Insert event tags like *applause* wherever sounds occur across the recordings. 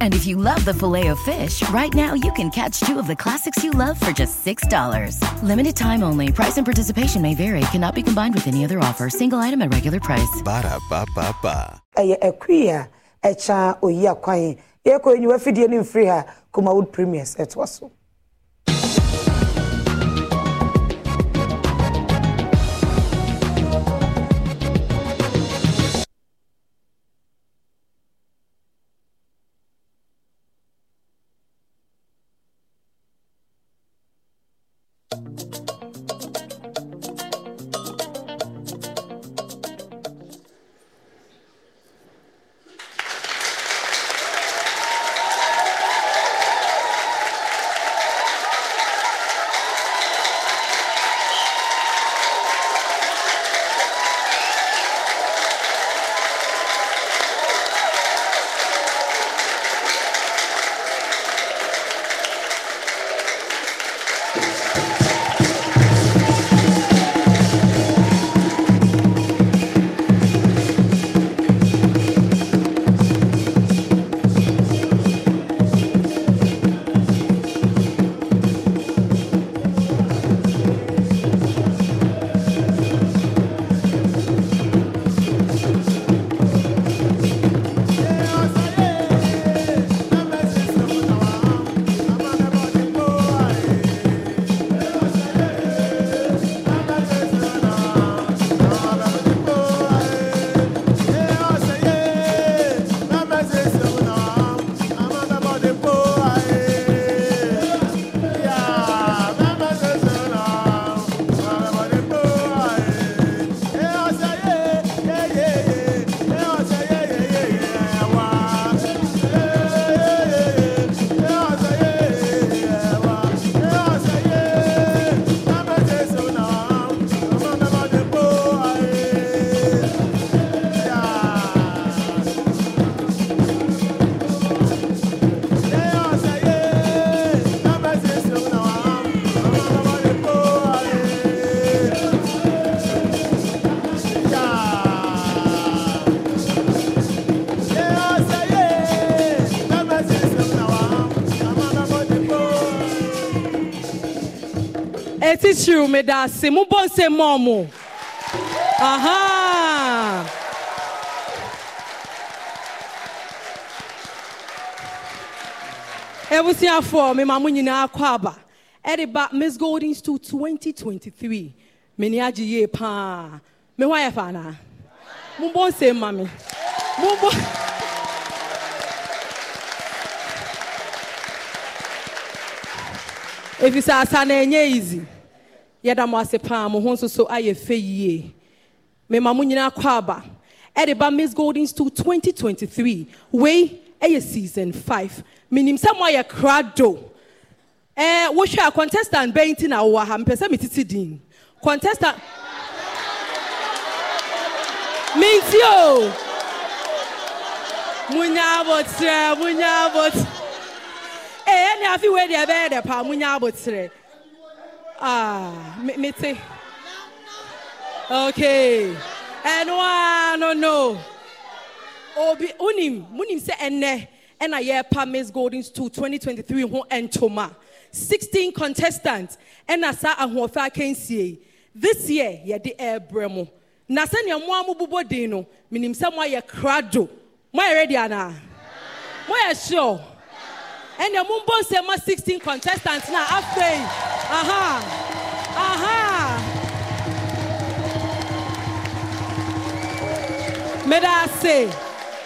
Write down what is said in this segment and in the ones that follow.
And if you love the Filet-O-Fish, right now you can catch two of the classics you love for just $6. Limited time only. Price and participation may vary. Cannot be combined with any other offer. Single item at regular price. Ba da ba ba ba. ɛyɛ akui a ɛkya oyi akwan yɛkɔ enyiwa fidie ne mfiri ha kumawood premiers ɛtoa so. eti hyiw mi da ase mo bɔ nse mɔ mo Aha! ebusuafoɔ mi maa mo nyinaa kɔ aba ɛde ba miss golden stool twenty twenty three mi ni agye yie paa mi hɔ ayɛ fa naa mo bɔ nse ma mi mo bɔ. efisɛ asa na enye izi yɛda mo ase paa mo ho nso so ayɛ fɛ yie. Mema mo nyinaa kɔ aba. Ɛde ba miss golden stool 2023 wei ɛyɛ season 5 menim sɛ mo ayɛ krado. Ɛɛ wohwɛ a contestant bɛn ti na wowɔ ha? Mpɛ sɛ metiti din. Contestant minti o! Munya abɔtirɛ munya abɔtirɛ ee ɛni afi wei deɛ ɛbɛyɛ dɛ paa munya abɔtirɛ ah me me te okay. Ɛno a no no. Obi unim munim sɛ ɛnɛ ɛna yɛrepa miss golden stool 2023 ho ntoma 16 contestants ɛna saa ahoɔfɛ akansie this year yɛde ɛrebrɛ mo. Na sɛnea mo a mobobɔ din no menim sɛ moayɛ krado. Moayɛ ready anaa moayɛ sure ɛnna mombɔ nsɛm 16 contestants na afei aha aha meda ase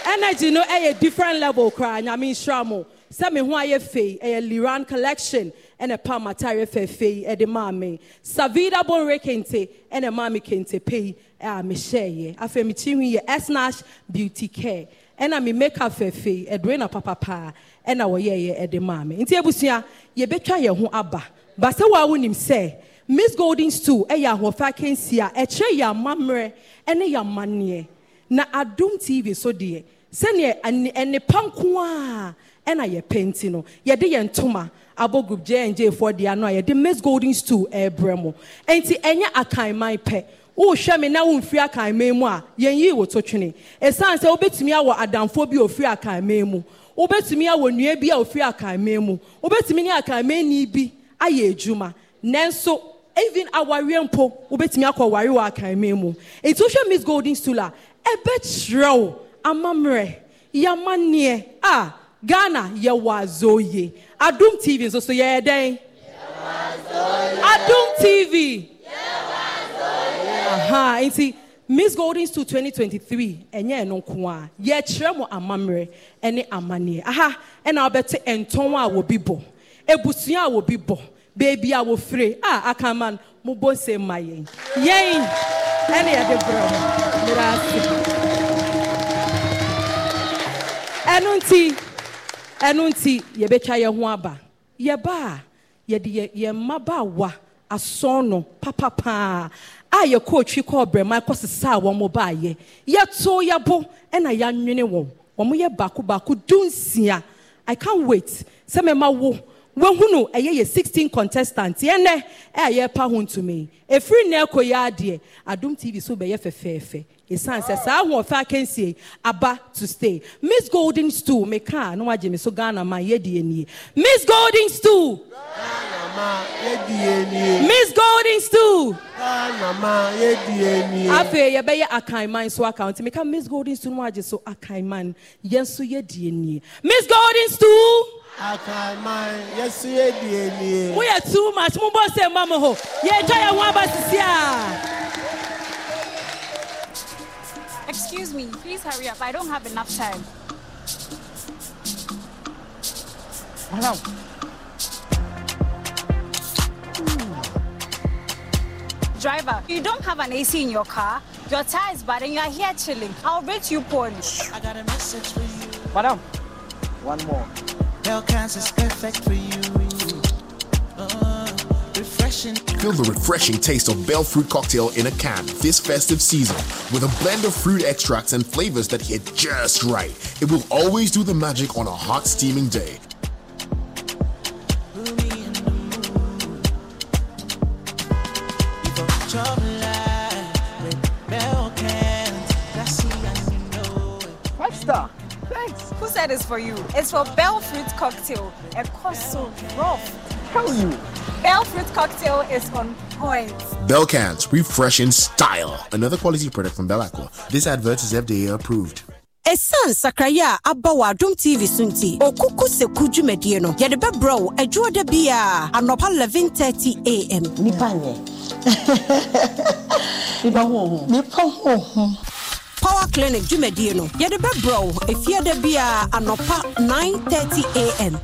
energy no eh, ɛyɛ different level koraa nyame nhyira mo sɛ me ho ayɛ fei ɛyɛ liran collection ɛna pam atare fɛfɛ ɛde maa me savida bonre kente ɛna maa me kente pei a mehyɛeɛ afei me tirinwi yɛ snash beauty care. Ɛna me makeup fɛfɛ yi ɛdore eh, na papapaa ɛna wɔyɛeɛ ɛde maa me nti abusua yɛbɛtwa yɛn ho aba. Basɛ wo a wonim sɛ miss golden stool ɛyɛ ahoɔfɛ akansi a ɛkyerɛ yɛ amammerɛ ɛne yɛ amanneɛ. Na adom tv so deɛ sɛneɛ ɛne- ɛnepa nko a ɛna yɛ pɛnti no. Yɛde yɛn ntoma abɔ group jnj foɔ deɛ ano a yɛde miss golden stool ɛrebrɛ mu nti ɛnyɛ akanman pɛ. Wohwɛ me na womfiri akanman mu a yɛnyi wo to twene. Ɛsiane sɛ wobɛtumi awɔ adamfoɔ bi a ɔfiri akanman mu wobɛtumi awɔ nnua bi a ɔfiri akanman mu. Wobɛtumi ne akanmanni bi ayɛ adwuma. Nanso even awareɛ mpo wobɛtumi akɔ ware wɔ akanman mu. Nti wohwɛ miss golden stool a ɛbɛkyerɛ wo amammerɛ yɛamanneɛ a ghana yɛwɔ azɔye adom tv nso so yɛyɛ dɛn? Adom tv aha nti miss golden stool 2023 ɛnyɛ ɛno nko a yɛkyerɛ mo amammerɛ ne amanneɛ aha ɛna wobɛte ɛntɔn a wɔbi bɔ ebusua a wɔbi bɔ beebi a wɔfire a aka ma no mobɔ nsɛm ma yɛn yɛn ɛne yɛde brɛ mo mmerɛ ase ɛno nti ɛno nti yɛbɛtwa yɛn ho aba yɛba a yɛde yɛ yɛn mmabaawa asɔn no a yɛkɔ otwi kɔ ɔbrɛma kɔ sisa a wɔn baayɛ yɛto yɛbo ɛna yɛanwene wɔn. Wɔn yɛ baako baako dunsia. I can't wait. Sɛ mɛma wo wahunu ɛyɛ yɛ sixteen contestant. Yɛnɛ ɛa yɛrepa ho ntumi. Efiri nna ɛkɔ yɛ adeɛ adum tv so bɛyɛ fɛfɛɛfɛ. Esan sɛ saa ahoɔfɛ akansie aba to stay. Miss golden stool meka na wagye me so ghana ma yɛdi nie. Miss golden stool! Ghana yɛdi enie. miss golden stool! Ghana ma yɛdi enie. afei yɛbɛyɛ akanman so nti meka miss golden stool no wagye so akanman yɛn nso yɛdi nie. Miss golden stool Akaman yɛsi yɛdi enie. moyɛ too much mobɔ sɛ ma mo ho yɛtwa yɛn ho aba sisi a Excuse me, please hurry up. I don't have enough time. Madam, Driver, you don't have an AC in your car. Your tire is bad and you are here chilling. I'll rate you poorly. I got a message for you. madam, one more. Belcans is perfect for you. Uh, refreshing. Feel the refreshing taste of Bell Fruit Cocktail in a can this festive season with a blend of fruit extracts and flavors that hit just right. It will always do the magic on a hot, steaming day. Put me in the mood. You got chocolate with Belcans. That's see and you know it. Five star. Thanks. Said it's for you? It's for Bell Fruit Cocktail. A cost so rough. Tell you. Bell Fruit Cocktail is on point. Bell Cans, refresh in style. Another quality product from Bell Aqua. This advert is FDA approved. ɛsiane sakraya a aba wɔ adom tv so nti okuku seku dwumadie no yɛde bɛbrɛ *laughs* wo adwoɔda bi a anɔpa 1130 am nipa nyɛ Nipa ho ho. nipa ho power clinic dwumadie no yɛde bɛbrɛ wo efiada bi a anɔpa 930 am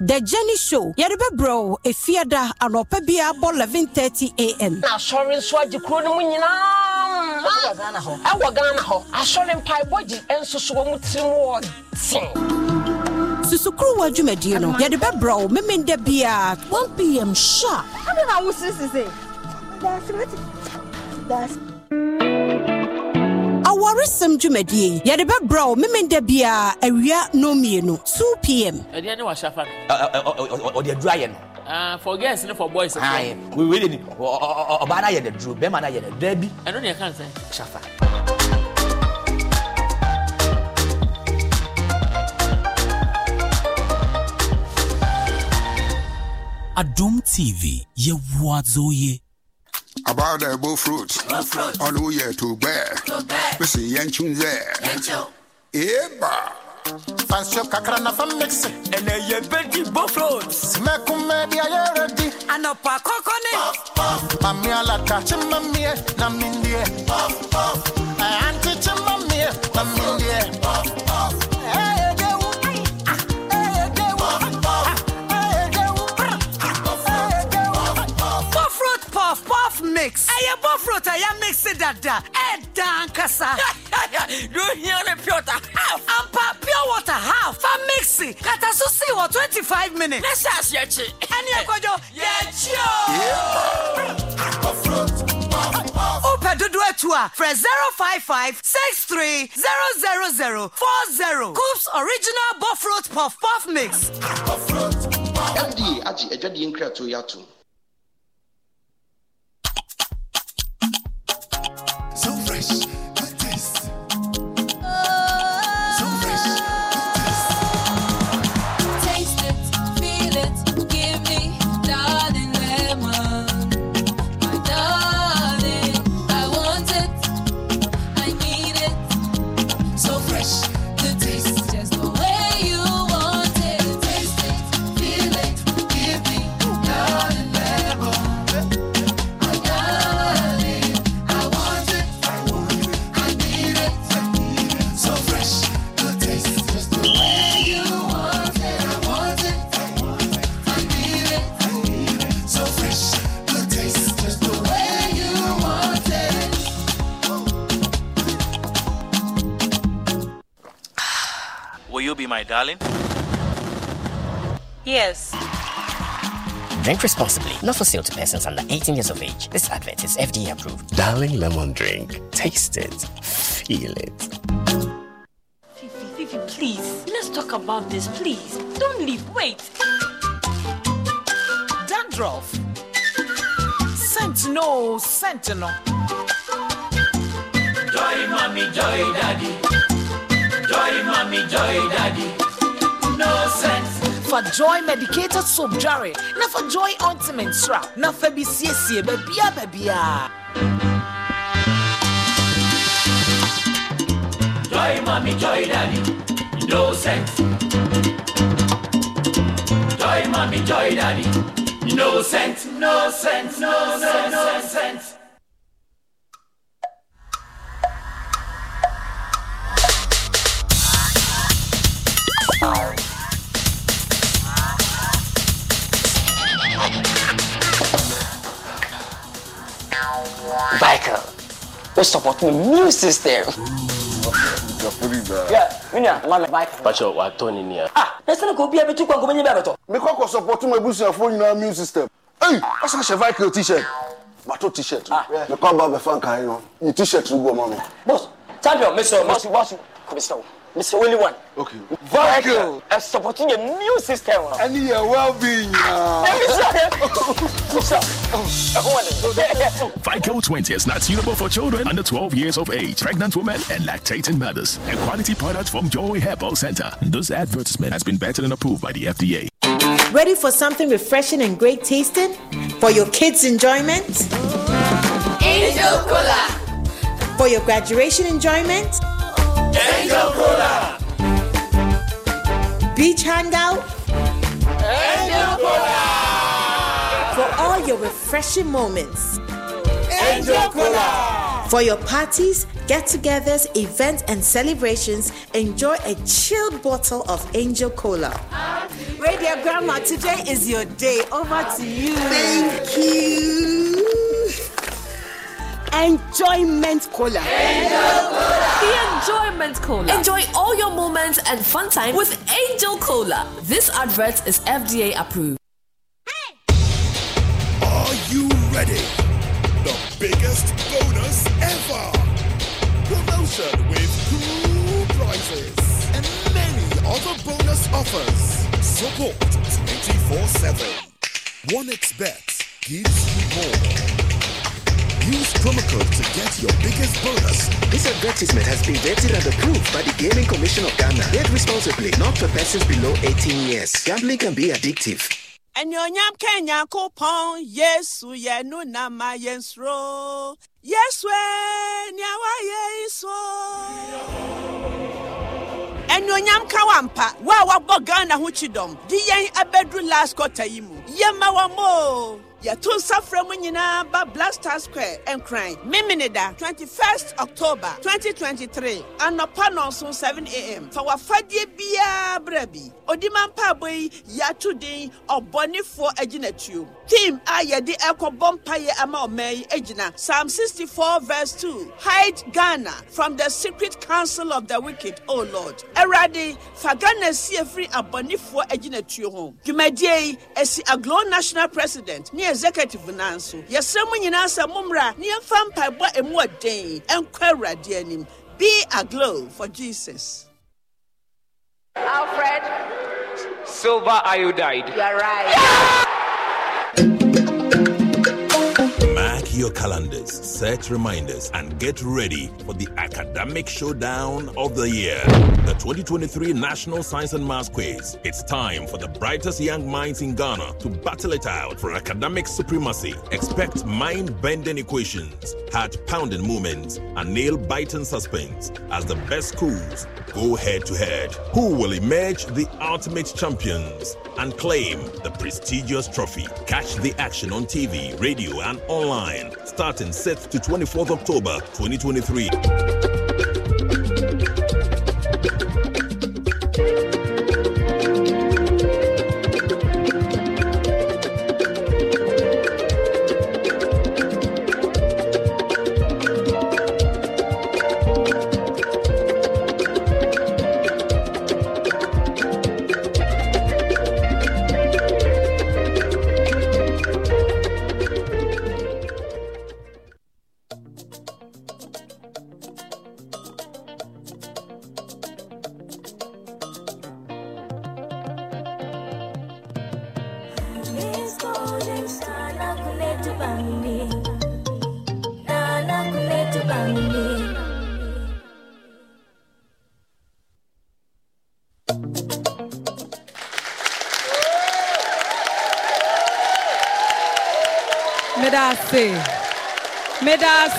the journey show yɛde bɛbrɛ wo efiada anɔpa bi a bɔ 1130 am Na asɔre nso agye kuro no mu nyinaa. Ɛwɔ Ghana hɔ. Ɛwɔ Ghana hɔ. Asɔre mpaebɔ gye nso so wɔn tirim wɔ den. susukuruwa dwumadie no yɛde bɛbrɛ wo memenda bi a 1pm sharp Ade na wo sisi se awaresɛm dwumadie yi yɛde bɛbrɛ wo memenda biaa awia no mmienu 2 pm ɛdeɛ ne wahyɛfa no ɔde aduru ayɛ no ah, for girls ne for boys. ayi wele ni ọba náà yẹ dẹ duro bẹẹ ma náà yẹ dẹ dẹ bi. Adum TV yẹ wo adzo ye. Bull fruit. On who ye to bear. We see Yanchun there. Eba. Fancy kakra na fam mix. And then you better buffaloes. Smakume di aye ready. anɔpa kɔkɔne Mami alaka chimamie na mindie. Auntie chimamie na mindie. Puff mix ɛyɛ bofrot a yɛmixe dada. Ɛda nkasa *laughs* Do you hear the Piotr? Half. ampa pure water half. Fa mixe kata so sii wɔ 25 minutes. Let's ask your chick. ɛne ɛkɔdwo *laughs* Yeah, wopɛ dodoɔ to a frɛ 055 63 000 40. Coops Original Bofrot Puff Puff Mix. fda agye adwadeɛ nkratoɔ yi atom So fresh, my darling? Yes. Drink responsibly. Not for sale to persons under 18 years of age. This advert is FDA approved. Darling lemon drink. Taste it. Feel it. Fifi, Fifi, please. Let's talk about this, please. Don't leave. Wait. Dandruff. Sentinel, sentinel. Joy, mommy, joy, daddy. Joy, mommy, joy, daddy. No sense. For joy medicated soap jarry. Na for joy ointment strap. Na for bi siesie babia babia. Joy, mommy, joy, daddy. No sense. Joy, mommy, joy, daddy. No sense, no sense, no sense, no sense. wey support my immune system. pàṣẹ wà á tọ́ ni ni a. ah ẹ sẹ́ni kò bí ẹbí tí kò gbọ́n yín bẹ́ẹ̀ bẹ̀tọ̀. mi kọ́kọ́ support my ebusunyafo nyinaa immune system. ẹyì ọ̀sán ṣe vikil t-shirt bàtò t-shirt ah. mi kọ́ bá bẹ̀ fáǹkà yín nọ yìí t-shirt rúgbọ̀ mọ́ mi. boss champion mi sọ mi sọ wá sí kò mi sọ. Mr. Only one. okay Michael, uh, supporting a new system. ɛne yɛ well-being Vico 20 is not suitable for children under 12 years of age, pregnant women, and lactating mothers. A quality product from Joy Herbal Center. This advertisement has been vetted and approved by the FDA. Ready for something refreshing and great tasting? For your kids' enjoyment? Angel Cola. For your graduation enjoyment? Angel Cola. Beach hangout? Angel Cola. For all your refreshing moments? Angel Cola. For your parties, get togethers, events, and celebrations, enjoy a chilled bottle of Angel Cola. Radio Grandma, today is your day. Over to you. Thank you. Enjoyment Cola. The Enjoyment Cola. Enjoy all your moments and fun time with Angel Cola. This advert is FDA approved. Hey! Are you ready? The biggest bonus ever! Promotion with cool prizes and many other bonus offers. Support 24 7. 1xBet gives you more. Use promo code to get your biggest bonus. This advertisement has been vetted and approved by the Gaming Commission of Ghana. Played responsibly, not for persons below 18 years. Gambling can be addictive. Anyonyam Kenya kopon Yesu ye no na ma yensro. Yesu nyawa yeso. Anyonyam kawampa wa wabɔ Ghana ho chidom. Di yɛn abɛduru last quarter yi mu. Yɛma wɔn mo. Yɛto nsa frɛ mu nyinaa ba blaster square nkran. Memene da 21st october 2023 anɔpa nɔnso 7am fa wafadeɛ biara berɛ bi. Odima mpaabɔ yi yɛato din ɔbɔnefoɔ agyinatuo team a yɛde ɛkɔbɔ mpayɛ ama ɔman yi agyina. Psalm 64 verse 2 hide ghana from the secret council of the wicked o lord. Awurade fa ghana sie firi abɔnefoɔ agyinatuo ho. Dwumadie yi asi aglo national president ne ne executive nanso yɛsrɛ mu nyinaa sɛ mommra ne yɛmfa mpaebɔ ɛmu ɔden ɛnkɔ awurade anim be aglow for jesus Alfred, Silver iodide. you died? You are right. Mark your calendars, set reminders, and get ready for the academic showdown of the year. The 2023 National Science and Maths Quiz. It's time for the brightest young minds in Ghana to battle it out for academic supremacy. Expect mind bending equations, heart pounding moments, and nail biting suspense as the best schools go head to head. Who will emerge the ultimate champions and claim the prestigious trophy? Catch the action on TV, radio, and online starting 6th to 24th October 2023.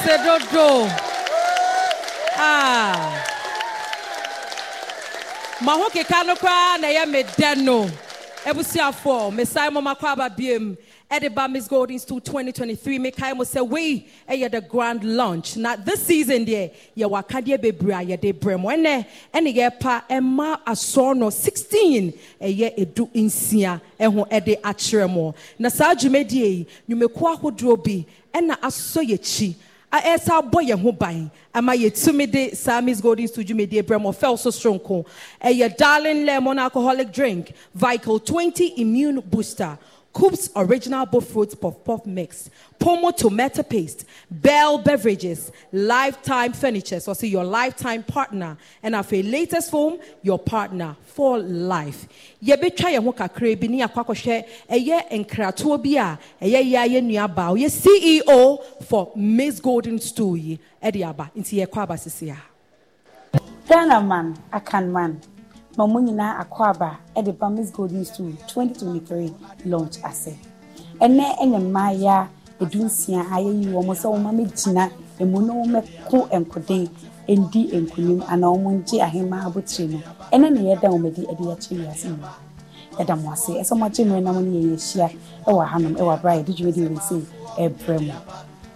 ṣe dodo. Ah. Ma ho keka no koraa na ɛyɛ me dɛ no. Ebusiafo, Messiah Mama Kwaba Biem, Ediba Miss Goldings 2023, mo Mose, we are the grand launch. Now, this season, there, you are Kadia Bebria, you de Bremwene, and you pa Emma Asono 16, a year edu insia, and who Ede Achremo. Nasaju Medie, you may quaho drobi, and na asoyechi. Ɛsa abɔ yɛn ho ban ama yɛtumi de saa miss golden stool dwumadie brɛ mo fɛl so soronko ɛyɛ darling lemon alcoholic drink vical 20 immune booster Coop's original bull puff puff mix, Pomo tomato paste, Bell beverages, Lifetime furniture, so see your lifetime partner, and our latest foam, your partner for life. Yɛbɛtwa yɛn ho kakra bi ne akɔ akɔhwɛ ɛyɛ nkratoɔ bi a ɛyɛ yɛ ayɛ nuaba ɔyɛ CEO for Miss Golden Stool yi ɛde aba nti yɛkɔ aba. Ghana man, Akan man, ma mo nyinaa akɔ aba de ba Miss Golden Stool 2023 launch ase. Ɛnɛ ɛnyɛ mmaayea edu nsia a yɛyi wɔn sɛ wɔn amegyina emu na wɔmɛko nkoden ndi nkunim anaa wɔn ngye ahemmaa abotire no ɛnɛ na yɛda wɔn adi de akyerɛ wiase nyinaa. Yɛda mo ase ɛsɛ mo agye mmerɛ na mo ne yɛn ahyia ɛwɔ hanom ɛwɔ abira a yɛde dwumadi wɔ nse ɛbrɛ mo.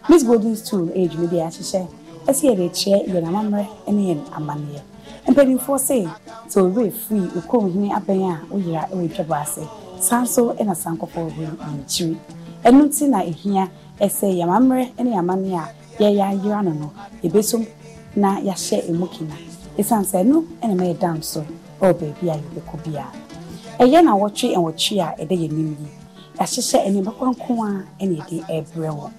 Miss Golden Stool ɛyɛ dwumadi a ahyehyɛ ɛsɛ yɛde akyerɛ yɛn amammerɛ ne yɛn amanneɛ. Mpanimfoɔ sɛ sɛ owurɛ firi okurom abɛn a woyera wɔ dwabɔ ase. Saa nso na saa nkɔfɔ wɔ nkyiri ɛno nti na ehia ɛsɛ yamammerɛ ne yamane a yɛyɛ ayera no no ebesom na yɛahyɛ emu kina esiane sɛ ɛno na ma yɛda nso ɛwɔ baabi a yɛbɛkɔ biara ɛyɛ na wɔtwe nwɔtwe a ɛda yɛn anim yi. Yɛahyehyɛ nneɛma kɔnkɔn a ɛna yɛde ɛrebrɛ wɔn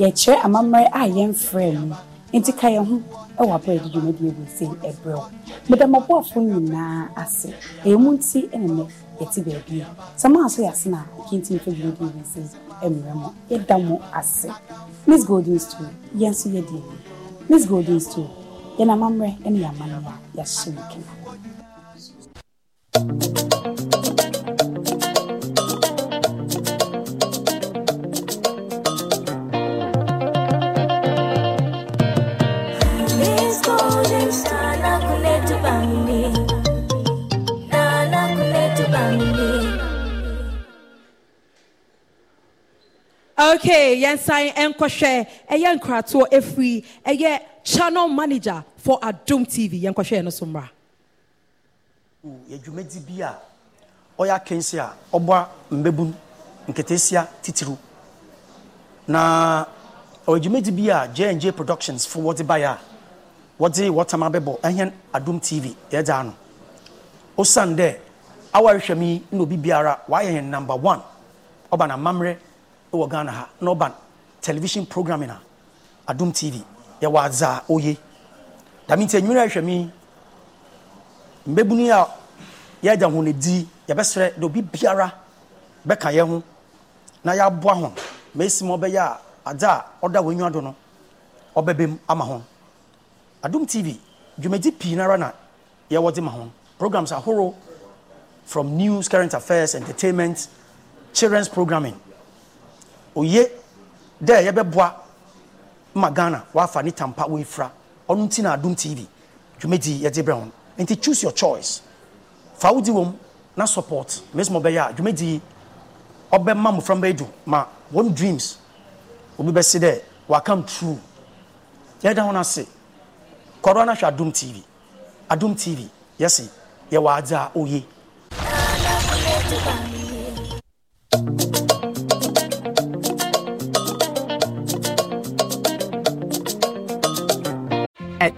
yɛkyerɛ amammerɛ a yɛmfrɛ mu nti ka yɛn ho ɛwɔ abɛrɛ de dwumadie wɔ se ɛbrɛ wo. Medamaboafo nyinaa ase. Ɛyɛ mu nti ɛna nnɛ yɛte baabi a. Sɛ maa yɛase no a kɛntimi fa dwumadie wɔ se ɛmmerɛ mo. Yɛda mo ase. Miss golden stool yɛn nso yɛde ani miss golden stool yɛn amammerɛ ne yɛn amanneɛ a yɛahyɛ mu kena okay yɛnsan nkɔhwɛ ɛyɛ nkratoɔ efiri ɛyɛ channel manager for adum tv yɛnkɔhwɛ yɛn no so mmra. yɛ dwumadi bi a ɔyɛ akansi a mbɛbum nketesia titiriw na ɔyɛ dwumadi bi a j&j productions fo wɔde baeɛ a wɔde wɔtam abɛbɔ ɛhɛn adom tv yɛdze ano osiane dɛ awarehwɛ mi na obi number one? Ɔba na mammerɛ wɔ ghana ha na ɔba television programming a adom tv yɛwɔ adze a ɔye dame nti anwumere a ɛhwɛ mi mbɛbunu a yɛagya ho ne di yɛbɛsrɛ de obi biara bɛka yɛn ho na yɛaboa ho. Ma ɛsi ma ɔbɛyɛ a adze a ɔda wɔanywa do no ɔbɛbɛm ama ho. Adom tv dwumadi pii no ara na yɛwɔ de ma ho. Programs ahorow from news current affairs entertainment children's programming. Oye dɛ yɛbɛboa. Ma ghana wafa ne tampa wɔafira ɔno nti na adom tv dwumadi yɛde brɛ ho. Nti choose your choice. Fa wodi wom na support. Mesma ɔbɛyɛ a dwumadi ɔbɛma mmɔfra bɛdu ma wɔn dreams obi bɛse dɛ wakam true. Yɛda ho no ase kɔdɔ no hwɛ adom tv adom tv yɛse yɛwɔ adze a ɔye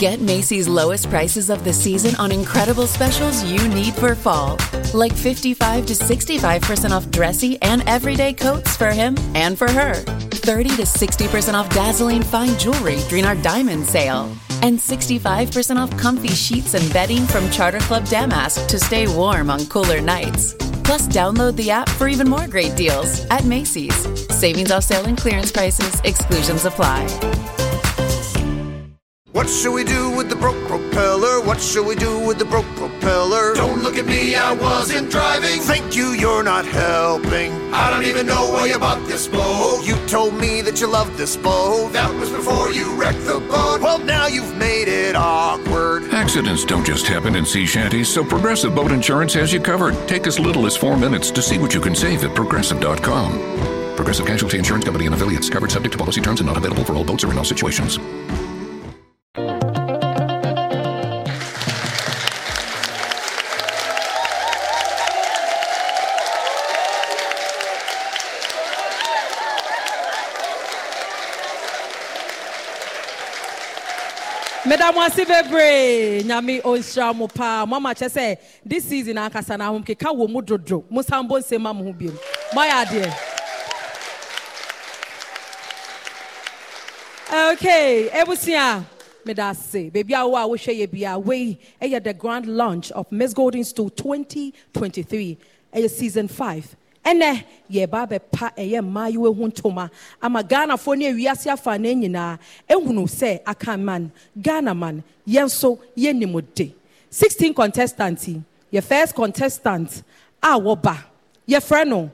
Get Macy's lowest prices of the season on incredible specials you need for fall. Like 55 to 65% off dressy and everyday coats for him and for her. 30 to 60% off dazzling fine jewelry during our diamond sale. And 65% off comfy sheets and bedding from Charter Club Damask to stay warm on cooler nights. Plus, download the app for even more great deals at Macy's. Savings off sale and clearance prices, exclusions apply. What should we do with the broke propeller? What should we do with the broke propeller? Don't look at me, I wasn't driving. Thank you, you're not helping. I don't even know why you bought this boat. You told me that you loved this boat. That was before you wrecked the boat. Well, now you've made it awkward. Accidents don't just happen in sea shanties, so Progressive Boat Insurance has you covered. Take as little as four minutes to see what you can save at progressive.com. Progressive Casualty Insurance Company and affiliates covered subject to policy terms and not available for all boats or in all situations. Meda mo ase bebree nyame ɔnhyira mo paa mo ama kyɛ sɛ this season ankasa no ahomkeka wɔ mu dodo mo san bɔ nsɛm ma mo ho biom moayɛ adeɛ okay ebusua meda ase baabi a wo a wohwɛ yɛ bia wei ɛyɛ the grand launch of miss golden stool 2023 ɛyɛ season 5 ɛnɛ yɛba abɛpa ɛyɛ mmaayewa ho ntoma ama ghanafoɔ ne awiase afa ne nyinaa ehunu sɛ aka man. Ghana man yɛn nso yɛnim de 16 contestant yi yɛ first contestant a wɔba yɛfrɛ no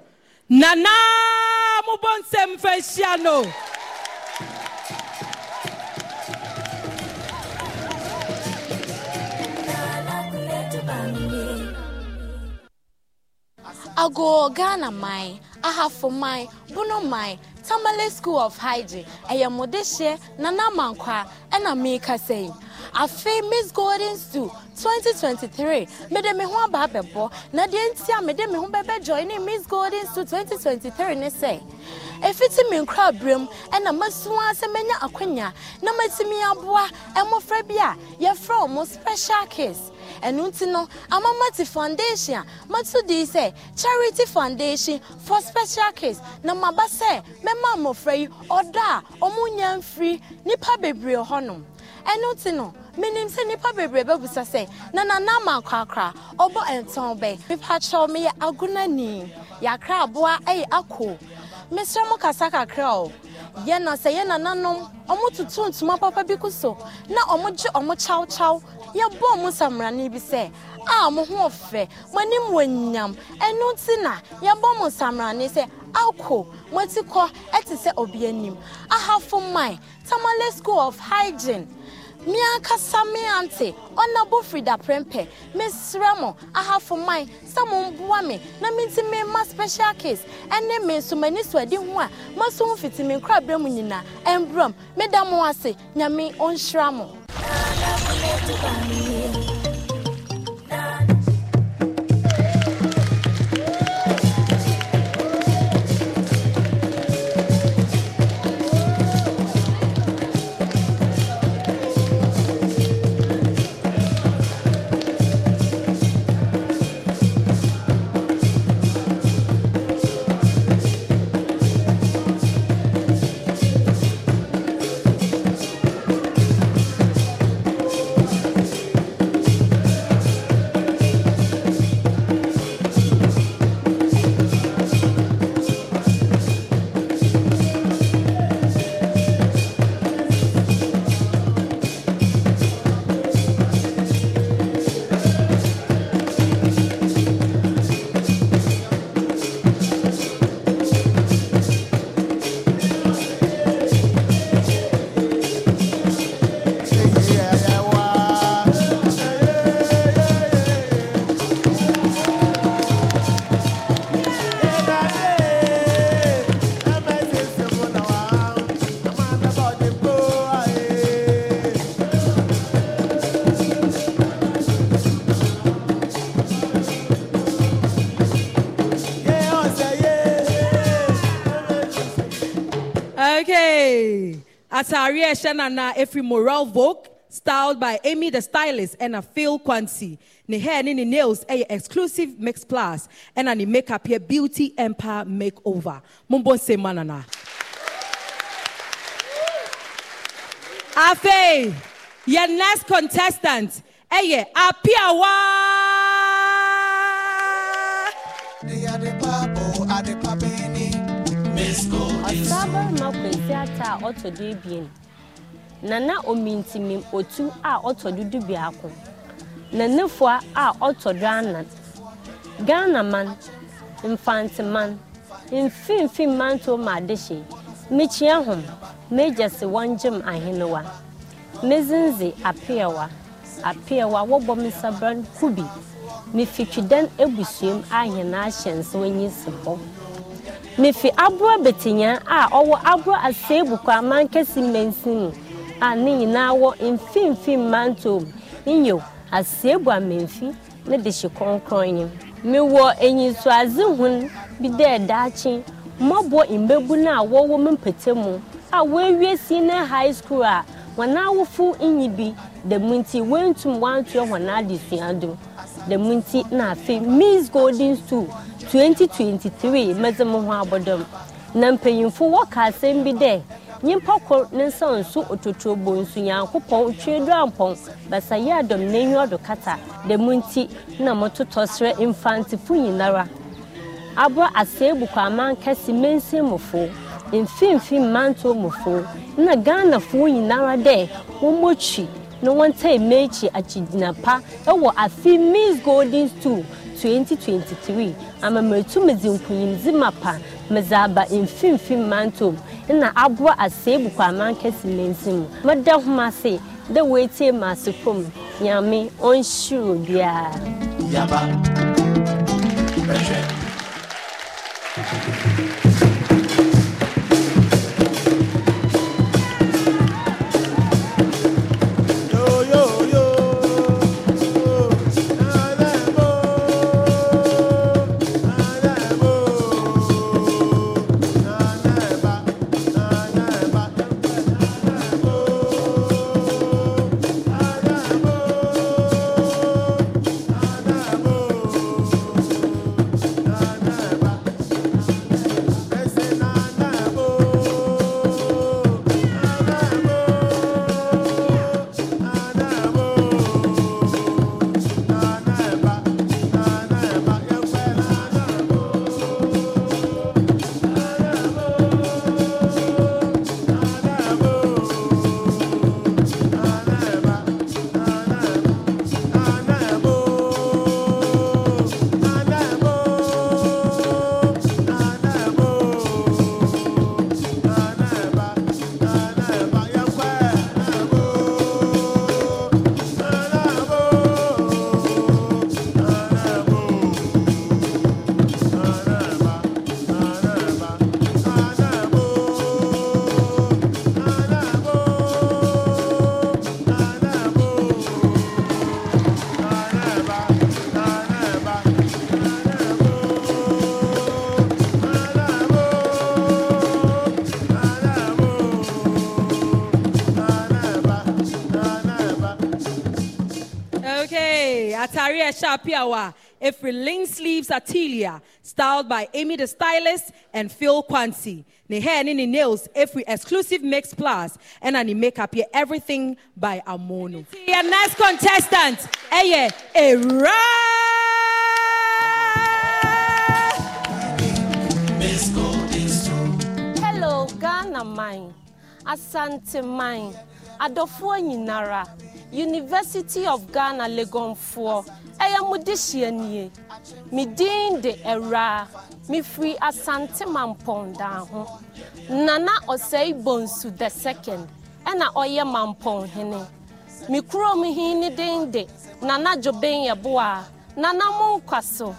nana mobɔ nsɛm fa hyia no ago ghana man ahafo man bono man tamale school of hygiene ɛyɛ modehyeɛ nana mankwa ɛna meka sɛn afei miss golden stool 2023 mede me ho aba abɛbɔ na deɛ nti a mede me ho bɛbɛjoin ne miss golden stool 2023 ne sɛ ɛfiti me nkora berɛm ɛna masua sɛ manya akwanya na matumi aboa mmɔfra bi a yɛfrɛ ɔmo special case ɛno nti no amamati foundation a mato di sɛ charity foundation for special case. Na maba sɛ mɛma mmɔfra yi ɔdɔ a ɔmo nya mfiri nnipa bebree hɔnom ɛno nti no menim sɛ nnipa bebree bɛbusa sɛ na nanama akwakora ɔbɔ ɛntɔn bɛn mepakyɛw meyɛ agonani yɛakra aboa ɛyɛ ako. Mesrɛ mo kasa kakra o. Yɛ na sɛ yɛ nananom ɔmo ntoma papa bi ko so. Na ɔmo gye ɔmo kyawkyaw yɛbɔ ɔmo samrane bi sɛ a mo ho ɔfɛ mo anim wɔ ɛno nti na yɛbɔ mo samrane sɛ akɔ mo ati kɔ ɛte sɛ obi anim. Ahafo man tamale school of hygiene me ankasa me ante ɔnabo frida prɛmpɛ mesrɛ mo ahafo man sɛ momboa me na menti mema special case ɛne me nso m'ani so adi ho a maso ho fiti me nkoraberɛ mu nyinaa ɛmbrɛm meda mo ase nyame ɔnhyira mo Atari Shanana Efri Moral Vogue, styled by Amy the Stylist and a Phil Quancy. Ne hair ne nails a exclusive mix plus and ni makeup here beauty empire makeover. Mumbo se manana. Afe, your next contestant, eh, Eye Apiawa. Kwasi ata a ɔtɔ ebien. Nana omintimim otu a ɔtɔ do du biako. Nanefoa a ɔtɔ do anan. Ghana man mfanteman mfimfin manto ma adehye mekyia hom megya se wɔn gyem ahenewa mezinze apeewa apeewa wɔbɔ me sabran kubi. Mefitwidan ebusuam ahena ahyɛnse wɔnyi si hɔ. Mefi aboro betinya a ɔwɔ aboro aseebuku aman kɛse mmansin mu a ne nyinaa wɔ mfimfin mantom nyo aseebu amamfi ne de hye kɔnkɔn yim mewɔ enyisoadze hun bi dɛ daakye mmɔbɔ mmabun a wɔwɔ me mpete mu a wɔawie senior high school a wɔn awofo nyi bi dɛm nti wɔntum wɔantoa wɔn adesua dɛm nti na afei miss golden stool 2023 mɛdze mo ho abɔdɔm na mpanyimfo wɔka asɛm bi dɛ nyimpa kor ne nsa nso ototorobɔ nso nyankopɔn twe do ampɔn. Basayɛ adɔm n'enyi ɔdo kata. Dɛm nti na mototɔ serɛ mfantefo nyinara. Abɔ aseebuku aman kɛse mensin mofo mfimfin mmanto mofo na ghanafoɔ nyinara dɛ wɔmmɔtwi na wɔntaa m'akyi akyigyina pa wɔ afe miss golden stool 2023 ama matu medze nkunyimdze mapa medze aba mfimfin mantom na aboa aseebuku aman kɛse mansi mu mɛda hom ase dɛ woetie ma ase kom nyame ɔnhyira obiara Yaba. Pressure. Atari Shapiawa. Ifri Ling Sleeves Atilia, styled by Amy the Stylist and Phil Quancy. Ne hair and ni nails, Ifri exclusive mix plus, and any makeup here, everything by Amono. Your next contestant, Eye Era. hello ghana mine, asante man adɔfoɔ nyinara university of ghana legonfoɔ ɛyɛ mo de hyia nie me din de ɛwraa mefiri asante mampɔn dan ho. Nana ɔsɛe bonsu the second ɛna ɔyɛ mampɔn hene me kurom hin ne de. Nana dwoben yɛboa nana mo nkwa so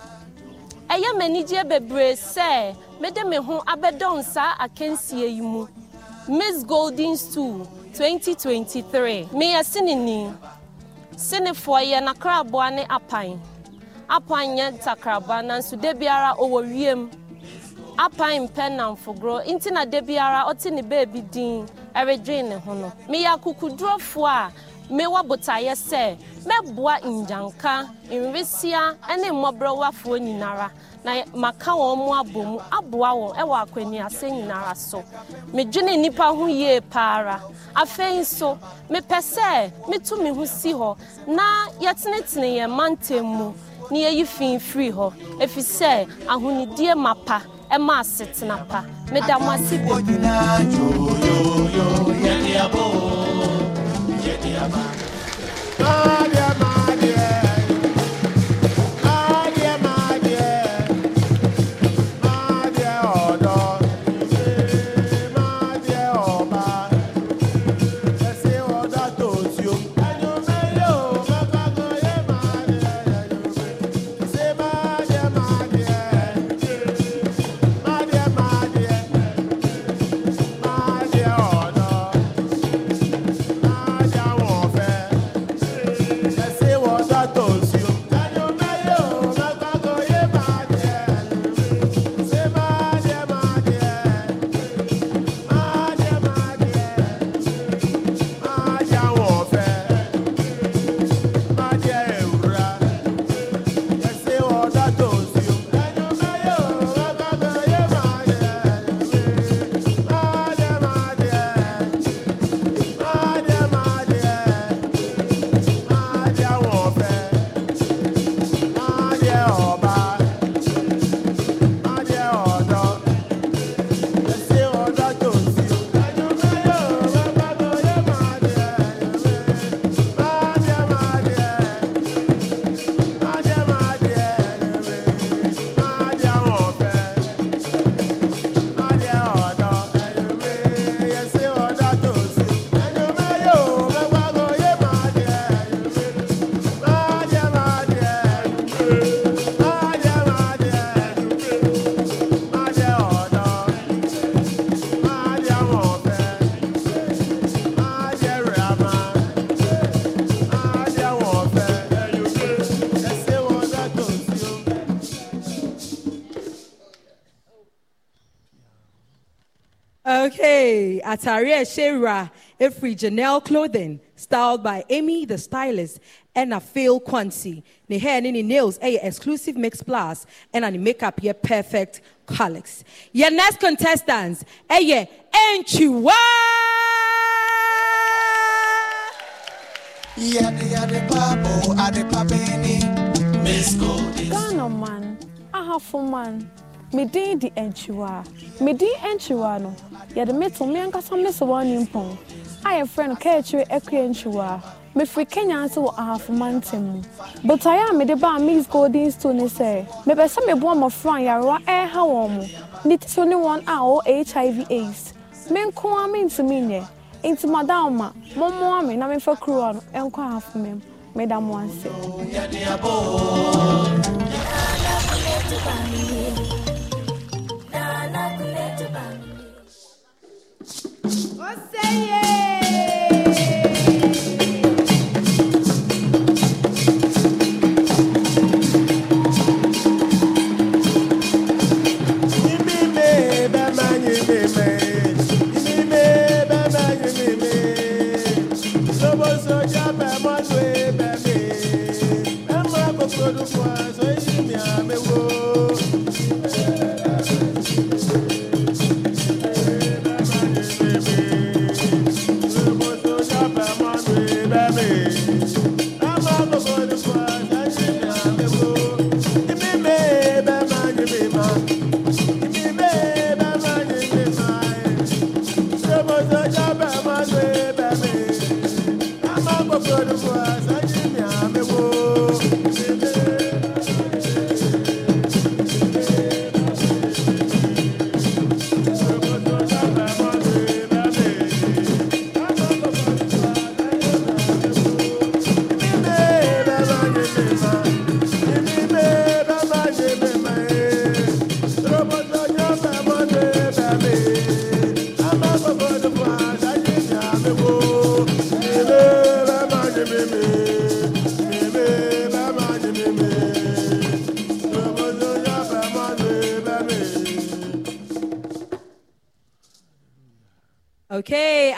ɛyɛ m'anigyeɛ bebree sɛ mede me ho abɛdɔn saa akansie yi mu miss golden stool 2023 meyɛ seneni senefoɔ yɛ nakraboa ne apan. Apan nyɛ ntakraboa nanso da biara ɔwɔ wiem. Apan mpɛ namfogorɔ nti na da biara ɔte ne baabi din ɛredwen ne ho no meyɛ akokodurɔfoɔ a mewɔ botaeɛ sɛ mɛboa ngyanka nwesia ne mmɔborɔwafoɔ nyinara na maka wɔn mu abɔ mu aboa wɔn wɔ akwanniase nyinara so. Medwene nnipa ho yie paara afei nso mepɛ sɛ metu me ho si hɔ na yɛtenetene yɛn mantam mu na yɛyi fi firi hɔ. Ɛfiri sɛ ahonidie mapa ɛma asetena pa. Meda mo ase bebree Okay, Atari Shera, Ifri Janelle Clothing, styled by Amy the Stylist, and a Phil Quancy. Ne hair and any nails, a exclusive mix plus, and any makeup, yeah, perfect colors. Your next contestants, a yeah, Enchiwa! ghana man ahafo man medin di ɛnkyiwa medin ɛnkyiwa no. Yɛde meto me ankasa me sɛ wɔne mpɔn a yɛfrɛ no kaakyire akua nkyiwa mefiri kenya ase wɔ ahafo man ntam mu botaeɛ a mede baa mix golden stone ne sɛ mepɛ sɛ meboa mmɔfra a yarewa ɛreha wɔn mo ne ti ne wɔn a ɔwɔ hiv aids. Me nko a mentumi nyɛ nti madam ma mommoa me na memfa kuruwa no ɛnkɔ ahafo mam meda mo ase yeah.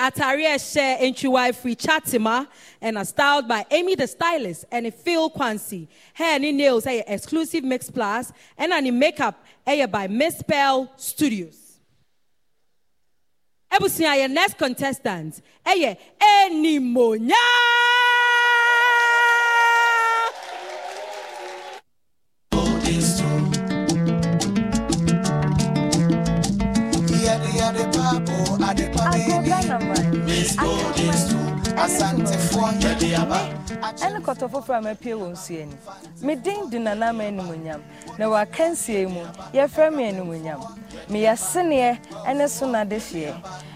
Atari Eshe Enchiwai Free Chatima and are styled by Amy the Stylist and Phil Quancy. Hair and nails are exclusive mix plus and any makeup are by Miss Pearl Studios. Ebusia, your next contestant, Eye Enimonya. Ɛne kɔtɔ foforɔ a mapie wɔ nsuo ani. Meden di nanama animonyam na wɔakansie mu yɛfrɛ me animonyam meyɛ seneɛ ne sonade hyeɛ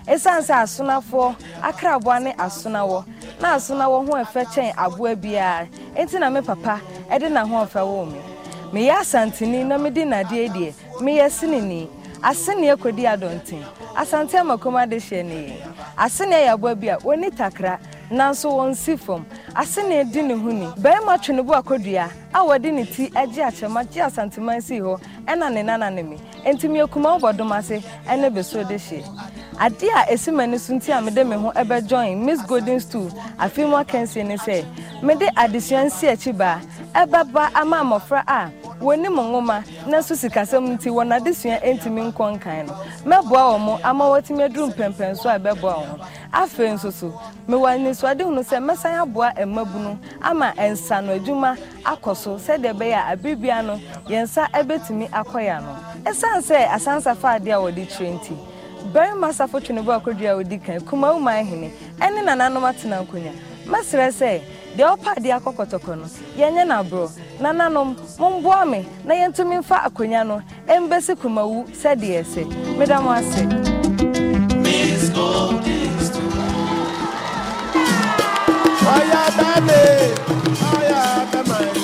ɛsiane sɛ asonafoɔ akraboa ne asonawɔ na asonawɔ ho ɛfɛ kyɛn aboa biara enti na me papa ɛde n'ahoɔfɛ woo me. Meyɛ asanteni na medi nadeɛ deɛ meyɛ seneni. Aseneɛ kɔdi adɔnten asante amakom ade hyɛ ne yɛn aseneɛ yɛ aboa bi a takra. Nanso wɔn si fam aseneɛ di ne ho ni barima twe bo akɔdua a ne ti agye akyɛma gye asanteman sii hɔ ɛna ne nana ne me enti meyɛkuma wobɔdom ase ɛne besuo de hyeɛ adeɛ a ɛsi m'ani so nti a mede me ho ɛbɛjoin miss golden stool afei mu akansie ne sɛ mede adesua nsi akyi baa ɛbɛba ama mmɔfra a wɔnim nwoma na nso sikasɛm nti wɔn adesua ntumi nkɔ nkan no. Mɛboa wɔn mo ama wɔtumi aduru mpɛmpɛn so a ɛbɛboa wɔn. Afei nso so mewɔ anisoade hunu sɛ mɛsan aboa mmabunu ama nsano adwuma akɔ so sɛdeɛ ɛbɛyɛ a no yɛn nsa ɛbɛtumi akɔ yɛ ano. Ɛsiane sɛ asansafa adeɛ a wɔde kyerɛ nti barima safo twene bo akɔdua a ɔdi kan kumawu ma ahene ɛne nananom atena nkonnwa mɛsrɛ sɛ deɛ ɔpa adeɛ akɔ kɔtɔkɔ no yɛnyɛ n'aborɔ nananom momboa me na yɛntumi mfa akonnwa no ɛmbɛsi kumawu sɛdeɛ ɛsɛ. Meda mo ase. Miss Golden Stool. Oya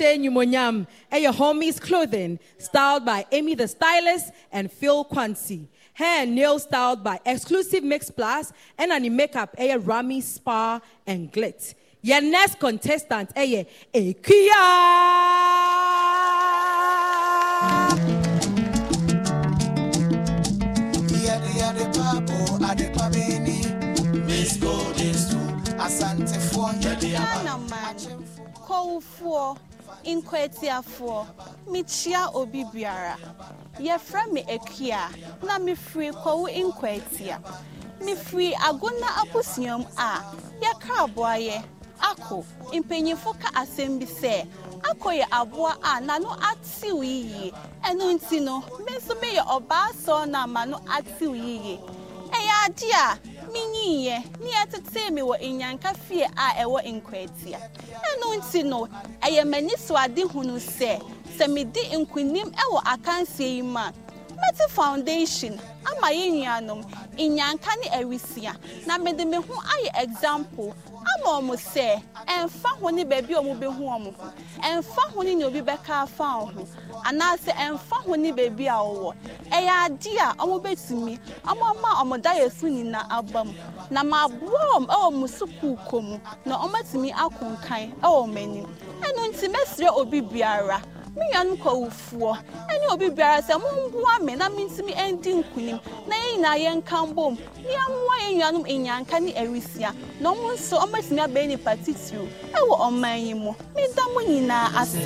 Atari Eshe Nyumonyam, and your homies clothing, styled by Amy the Stylist and Phil Quancy. Hair and nails styled by Exclusive Mix Plus, and any makeup, a Rami Spa and Glit. Your next contestant, a Ekia. Miss Golden Asante for Ghana man, kɔwfoɔ, nkwatiafoɔ, mekyia obi biara. Yɛfrɛ me Akua na mefiri kɔwo nkwatia. Mefiri Agona a yɛka aboayɛ ako mpanyinfo ka asɛm bi sɛ yɛ aboa a n'ano atew yie ɛno nti no ama no atew a menyiiɛ ne yɛtetee me wɔ nyanka fie a ɛwɔ nkwatia. Ɛno nti no ɛyɛ m'ani so ade hunu sɛ sɛ medi nkonim ɛwɔ akansie yi mu mɛte foundation ama yɛ nuanom nyanka ne awisia. Na mede me ho ayɛ example ama ɔmo sɛ ɛmfa ho ne baabi a ɔmo bɛhu ɔmo ho. Ɛmfa ho ne nea obi bɛka afa ho. Anaasɛ ɛmfa ho ne a wɔwɔ ɛyɛ ade a ɔmo bɛtumi ɔmo ama ɔmo da so nyinaa aba mu. Na maaboa ɔmo ɛwɔ mo sukuu kɔ mu na ɔmo atumi akonkan ɛwɔ ɔmo anim. Ɛno nti mɛsrɛ obi biara me nuanom kɔwofoɔ ɛne obi biara sɛ momboa me na mentumi ɛndi nkonim na yɛn nyinaa yɛnka mbom. Na yɛmmoa yɛn nuanom nyanka ne awisia na ɔmo nso ɔmatumi abɛyɛ nipa titiriw ɛwɔ ɔman yi mu. Meda mo nyinaa ase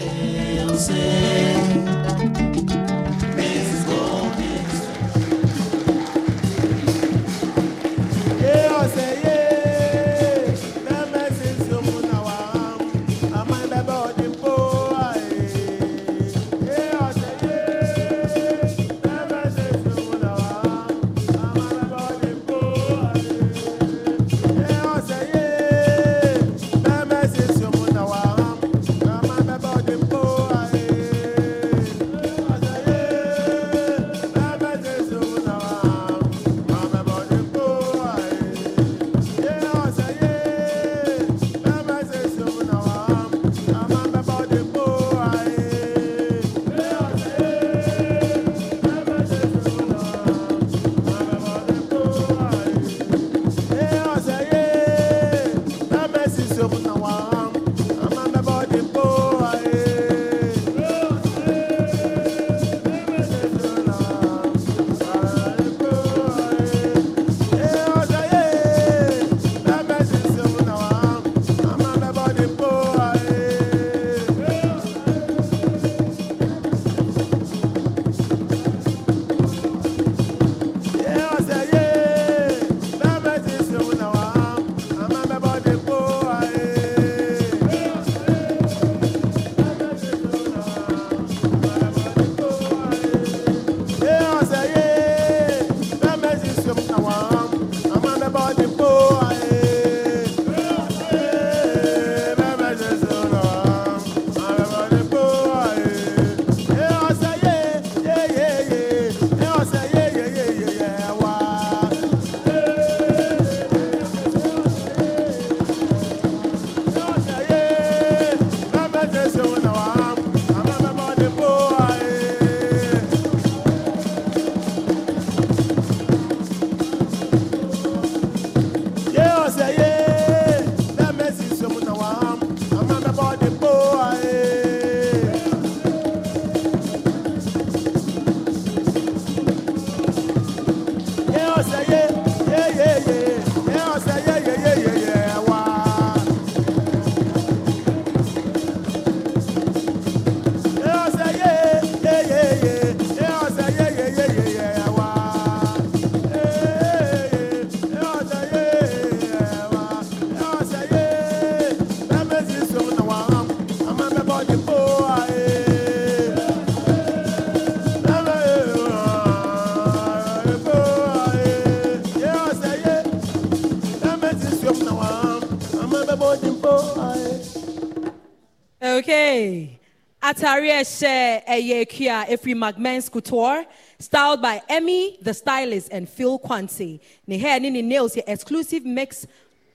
Okay. Atari ɛhyɛ ɛyɛ kia efiri Magmens Couture, styled by Emmy the stylist and Phil Quancy. Ne hair ne nails yɛ exclusive mix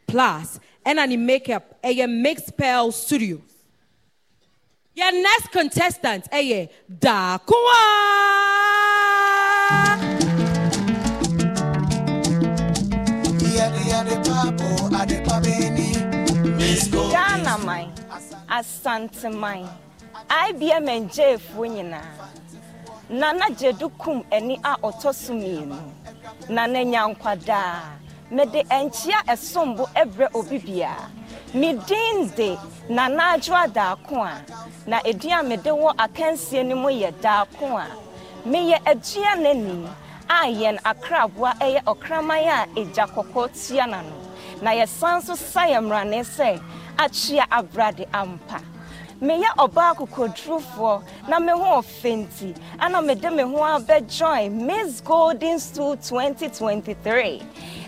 plus ɛna ne makeup ɛyɛ mix pearl studio. Your next contestant Dakoa. ghana man asanteman ibm ngyeefoɔ nyinaa nana gyedu kum ani a ɔtɔ so mmienu nana nyankwadaa mede nkyea ɛsombo ɛbrɛ obi biara me de nana adwoa daako a na a mede wɔ akansie no mu yɛ daako a. Meyɛ aduanani a yɛn akraboa ɛyɛ ɔkraman a egya kɔkɔɔ tua n'ano na yɛsan so sa yɛ mmerane sɛ akyea abrade ampa. Meyɛ ɔbaa kokodurufoɔ na me ho ɔfɛ nti ana mede me ho abɛjoin miss golden stool 2023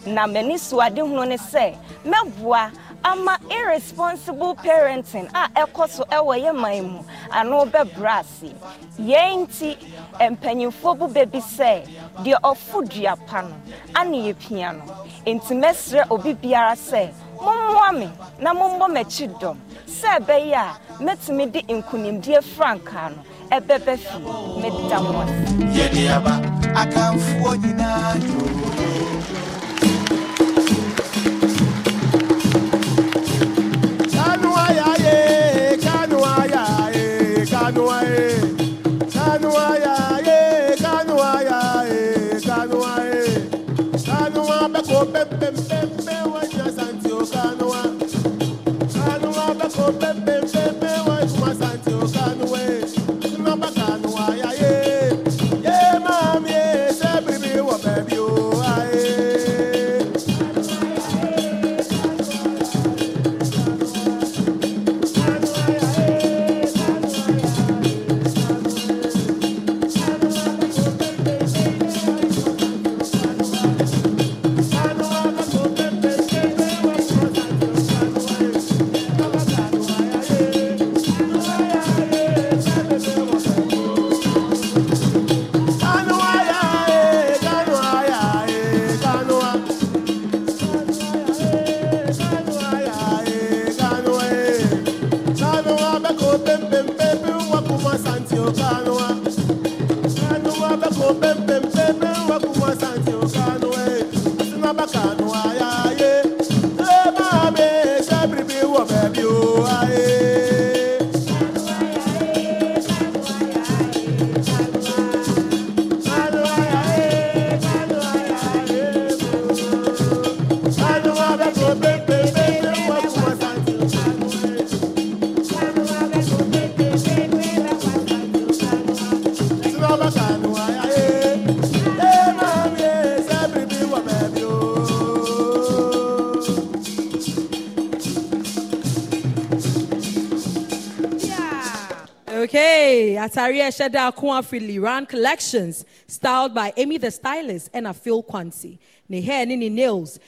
na m'ani soadehunu ne sɛ mɛboa ama irresponsible parenting a ɛkɔ so ɛwɔ yɛ man mu ano bɛbrɛ ase. Yɛn nti mpanyimfoɔ bo bɛbi sɛ deɛ ɔfo dua pa no ane yɛpia no. Enti mɛsrɛ obi biara sɛ mommoa me na mommɔ m'akyi dɔm. Sɛ ɛbɛyɛ a mɛtumi de nkonimdie frankaa no ɛbɛbɛ fie. Meda mo ase. Yɛde aba akamfoɔ nyinaa dwoo Kanuayaye, kanuayaye, Okay, Atari Esheda Akuafili Ran Collections, styled by Amy the Stylist and a Phil Quancy. Ni hair ni nails,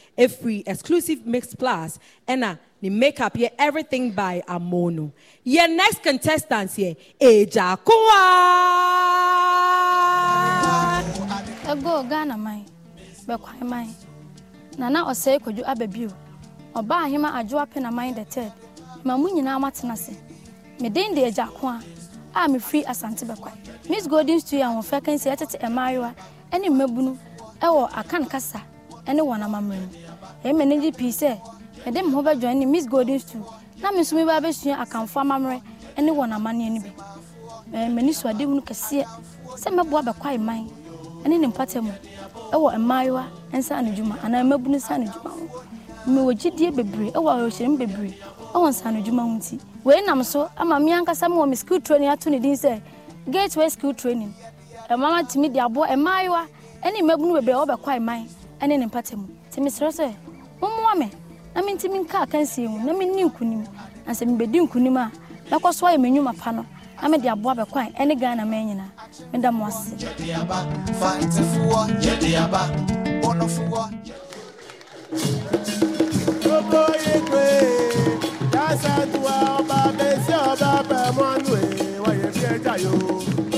free exclusive mixed plus, and a ni makeup here everything by Amono. Your next contestants here, Eja Kwa. ɛgo ghana man bɛkwan man nana ɔsɛe kwadwo aba bio ɔbaa ahema adwoa pe na man the third ma mu nyinaa matena se meden de ko a mefiri asante bɛkwan miss golden stu a wɔfɛ kansi ɛtete mmaayewa ne mmabunu ɛwɔ akan kasa ne wɔn amammerɛ mu. Ɛyɛ ne gye pii sɛ mede me ho bɛdwan ne miss golden stu na me nso meba bɛsua akamfo amammerɛ ne wɔn amanneɛ no bi. M'ani so ade hunu kɛseɛ sɛ mɛboa bɛkwae man ne ne mpata mu ɛwɔ mmaayewa nsa ano dwuma anaa mmabunu nsa ano dwuma ho. Mmewɔ gyidie bebree ɛwɔ awerɛhyɛmu bebree. Ɛwɔ nsa ano dwuma ho nti wei nam so ama me ankasa mewɔ me skill training ato ne din sɛ gateway skill training. Ɛmama tumi de aboa mmaayewa ne mmabunu bebree a wɔbɛkɔ man ne ne mpata mu nti mesrɛ sɛ mommoa me na mentimi nka akansie mu na menni nkonim na sɛ mebɛdi nkonim a mɛkɔ so ayɛ m'anwuma pa no na mede aboa bɛkwan ne ghana man nyinaa meda mo ase Fantefoɔ yɛde yo.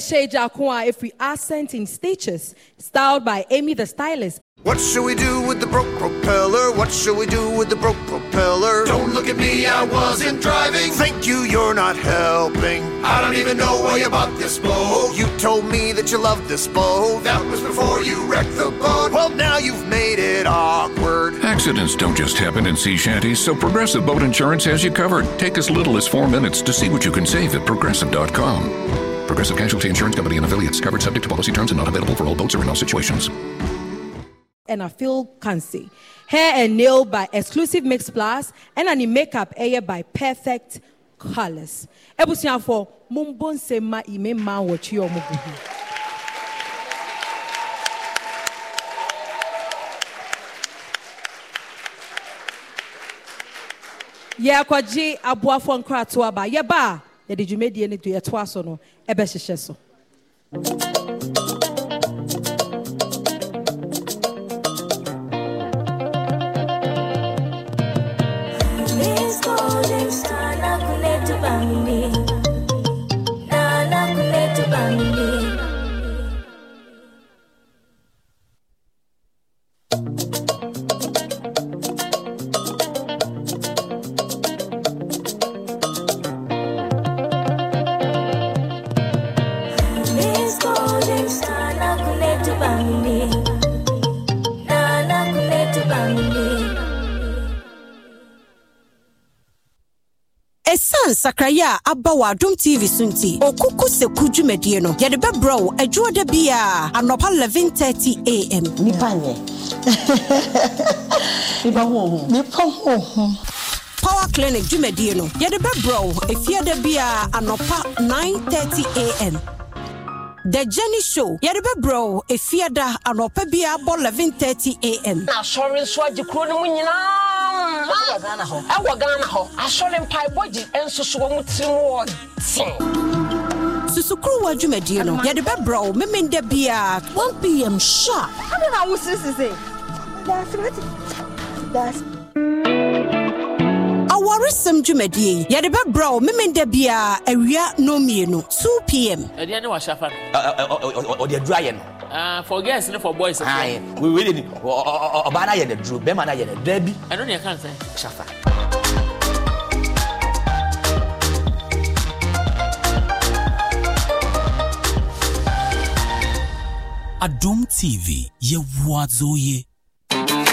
Atari Eshe Jakua Ifri Accent in Stitches, styled by Amy the Stylist. What should we do with the broke propeller? What should we do with the broke propeller? Don't look at me, I wasn't driving. Thank you, you're not helping. I don't even know why you bought this boat. You told me that you loved this boat. That was before you wrecked the boat. Well, now you've made it awkward. Accidents don't just happen in sea shanties, so Progressive Boat Insurance has you covered. Take as little as four minutes to see what you can save at progressive.com. Progressive Casualty Insurance Company and affiliates covered subject to policy terms and not available for all boats or in all situations. and I Phil Quancy. Hair and nail by Exclusive Mix Plus and any makeup air by Perfect Colors. Ebusia for Mumbon Sema Ime Ma Wachi Omuguhu. yɛakɔgye aboafoɔ nkratoa aba yɛba a yɛde dwumadie no to yɛtoa so no ɛbɛhyehyɛ so ɛsiane sakraeɛ a aba wɔ adom tv so nti ɔkuku sɛku dwumadie no. Yɛde bɛbrɛ wo adwuada bi a anɔpa 1130 am nipa nyɛ. *laughs* Nipa hoho nipa hoho power clinic dwumadie no yɛde bɛbrɛ wo efiada bi a anɔpa 930 am The Jenny Show, yɛde bɛbrɛ wo efiada anɔpa bi abɔ 1130 am na asɔre nso agye kuro no mu nyinaa ɛwɔ ghana hɔ asɔre mpaebɔ gye nso so wɔ mu tirim wɔ ten. Susukuruwa dwumadie no yɛde bɛbrɛ wo memenda bi a 1pm sharp. Ade na wo sisise awaresɛm dwumadie yɛde bɛbrɛ wo memenda bi a awia nomienu 2pm ɛdeɛ ne wahyɛfa no. Ɔde aduru ayɛ no Ah, for girls ne for boys Aye, we wei de ni ɔbaa no ayɛ no aduru bɛrima no ayɛ no daa bi ɛno ne ɛka Adom TV, Yewuazoye.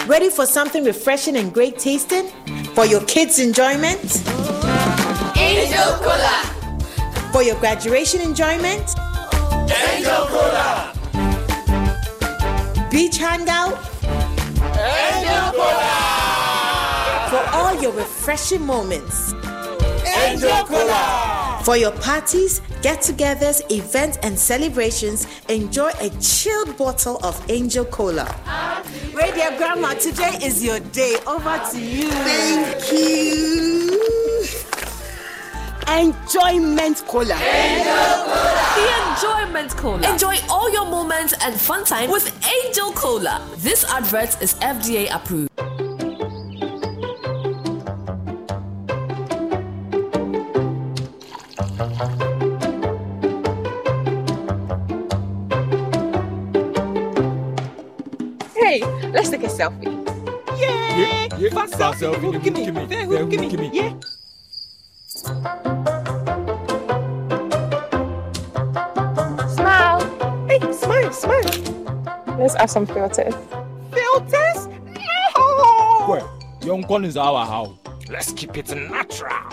Ready for something refreshing and great tasting? For your kids' enjoyment? Angel Cola. For your graduation enjoyment? Angel Cola. Beach hangout? Angel Cola. For all your refreshing moments? Angel Cola. For your parties, get togethers, events, and celebrations, enjoy a chilled bottle of Angel Cola. Radio Grandma, today is your day. Over to you. Thank you. Enjoyment Cola. The Enjoyment Cola. Enjoy all your moments and fun time with Angel Cola. This advert is FDA approved. Hey, let's take a selfie. Yeah, yeah. Fast Fast selfie. selfie. Who give me? Give me. Fair, Fair, give me? give me. Yeah. Hey, smile, smile. Let's add some filters. Filters? No. Well, young Collins is our house. Let's keep it natural.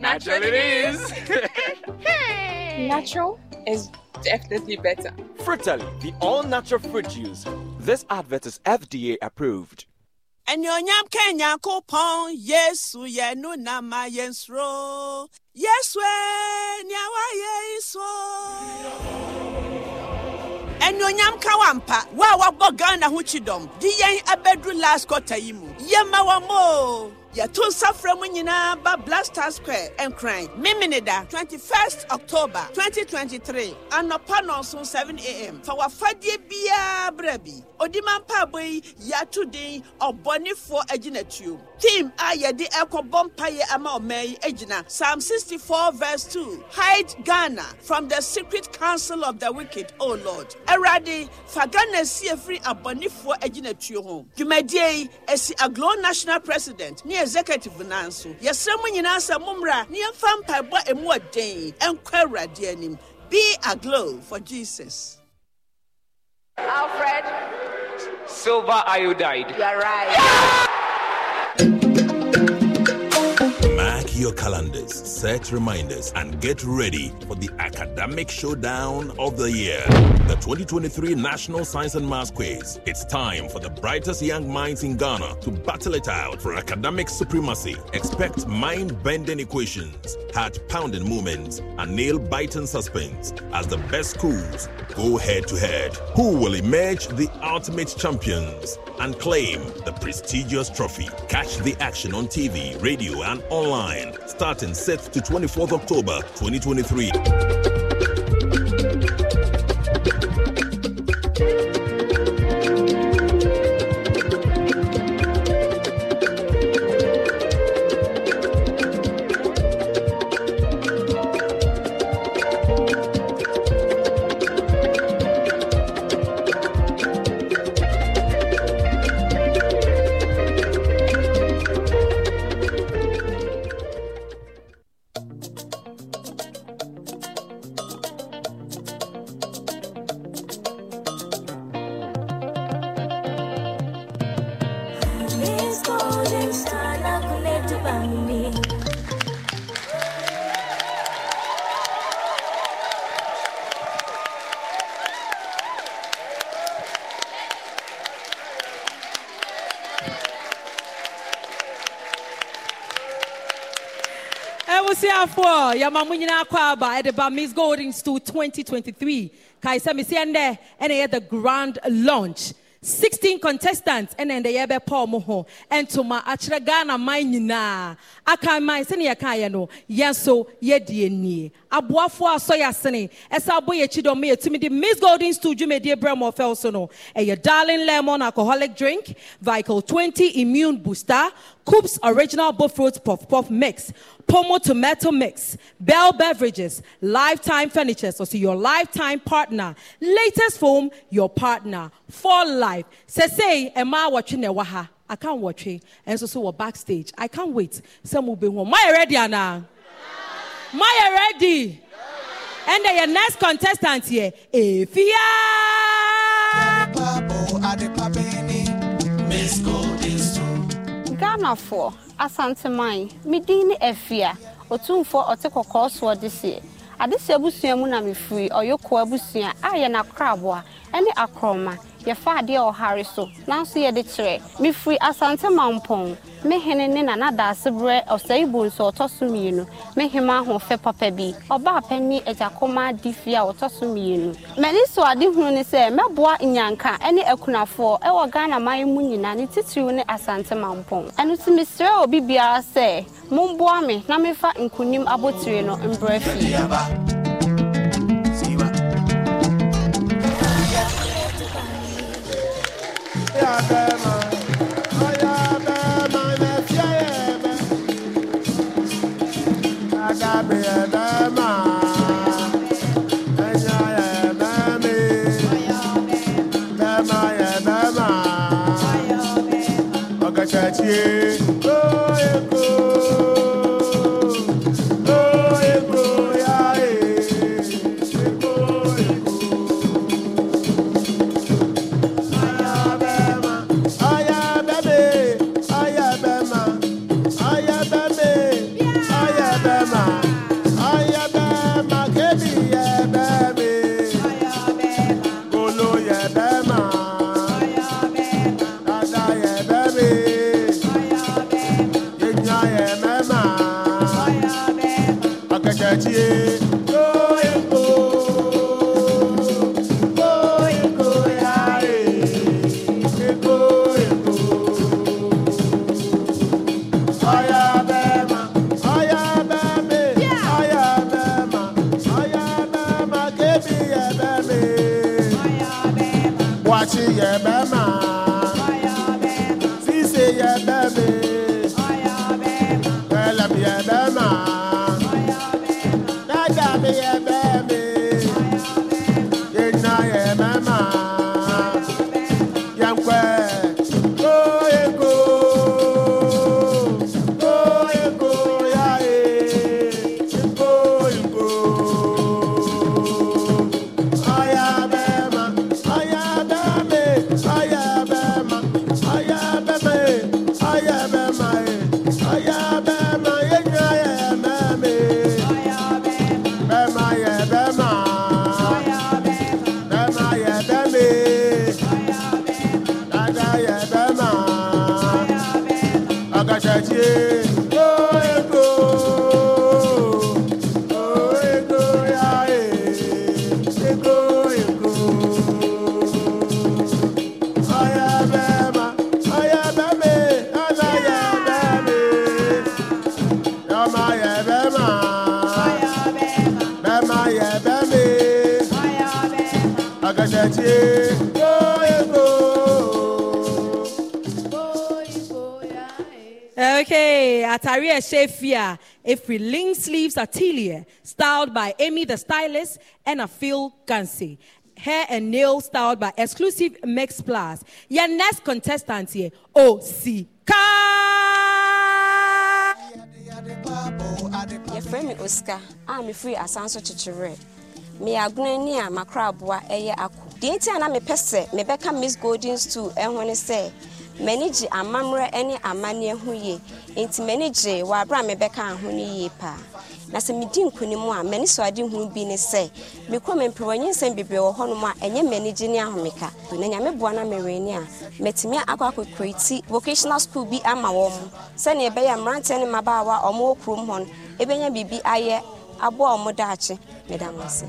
Natural it is. *laughs* Natural is definitely better. Frutally, the all natural fruit juice. This advert is FDA approved. Anuonyam ka Nyankopɔn Yesu yɛ no na ma yɛnsuro. Yesu e nea Anuonyam ka wampa wo a wabɔ Ghana ho kyidɔm de yɛn abɛduru last quarter yi mu. Yɛma wɔn mo. Yɛto nsa frɛ mu nyinaa ba blaster square nkran. Memene da 21st october 2023 anɔpa nɔnso 7am fa w'afadeɛ biara brɛ bi. Odima mpaabɔ yi yɛato din ɔbɔnefoɔ agyinatuo team a yɛde ɛkɔbɔ mpayɛ ama ɔman yi agyina. Psalm 64 verse 2 hide ghana from the secret council of the wicked o lord. Awurade fa ghana sie firi abɔnefoɔ agyinatuo ho. Dwumadie yi asi aglo national president ne executive nanso yɛsrɛ mu nyinaa sɛ mommra ne yɛmfa mpaebɔ emu ɔden ɛnkɔ awurade anim be aglow for jesus Alfred, silver iodide. you're right. Mark your calendars, set reminders, and get ready for the academic showdown of the year. The 2023 National Science and Maths Quiz. It's time for the brightest young minds in Ghana to battle it out for academic supremacy. Expect mind bending equations, heart pounding moments, and nail biting suspense as the best schools go head to head. Who will emerge the ultimate champions and claim the prestigious trophy? Catch the action on TV, radio, and online starting 6th to 24th October 2023. 2023 kae sɛ mesi ɛndɛ ɛna ɛyɛ the grand launch. 16 contestants ɛna ɛndɛ yɛbɛpɔ mo ho ɛntoma akyerɛ ghana man nyinaa aka man sɛne yɛkaeɛ no yɛn nso yɛdi nie aboafoɔ asɔ yɛ asene ɛsɛ abɔ yɛ akyi dɔm ma yɛtumi de miss golden stool dwumadie brɛ ma ɔfɛw so no ɛyɛ darling lemon alcoholic drink vical 20 immune booster coops original Bofrot puff puff mix Pomo tomato mix, Bell beverages, lifetime furniture, so see your lifetime partner. Latest foam, your partner for life. Say say, Emma watching waha. I can't watch it. And so so we're backstage. I can't wait. Some will be home. My ready, Anna? My ready? And your next contestant here, Efia. Ghanafoɔ asanteman medin ne afia ɔtumfoɔ ɔte kɔkɔɔ soɔ de seɛ adesua abusua mu na mefiri ɔyɔkoa abusua a yɛ n'akraboa ne akorɔma yɛfa adeɛ ɔhare so nanso yɛde kyerɛ mefiri asante me hene ne nanadaase ɔsɛe bonsu a ɔtɔ so mmienu. Me hema ahofɛ papa bi. Ɔbaa pani agyakoma di fie a ɔtɔ so mmienu. M'ani so adehunu ne sɛ mɛboa nyanka ne akunafoɔ ɛwɔ ghana man mu nyinaa ne titiriw ne asante ɛno nti mesrɛ obi biara sɛ momboa me na mefa nkonim abotire no mbrɛ fie. I got me a diamond. Ɛlɛm Atari Shefia, Ifri Ling Sleeves Atelier, styled by Amy the Stylist and Afil Gansi. Hair and nail styled by Exclusive Mix Plus. Your next contestant here, Osika. yɛfrɛ me oscar a mefiri asan so kyekyerɛ meyɛ agono ani a makoraboa ɛyɛ ako deɛ nti a na mepɛ sɛ mebɛka miss golden stool ɛho ne sɛ m'ani gye amammerɛ ne amanneɛ ho yie. Enti m'ani gye wɔ a mebɛka ho no yie paa. Na sɛ medi nkonim a m'ani so ade hu bi ne sɛ mekɔ mempɛwɔnye nsɛm bebree wɔ hɔnom a ɛnyɛ m'ani gye ne ahomeka. Na nyame boa no mmerɛni a matumi akɔ akɔkreti vocational school bi ama wɔ mu. Sɛneɛ ɛbɛyɛ mmeranteɛ ne mmabaawa ɔmowɔ kurom hɔ no ɛbɛnya biribi ayɛ aboa ɔmo daakye meda mo ase.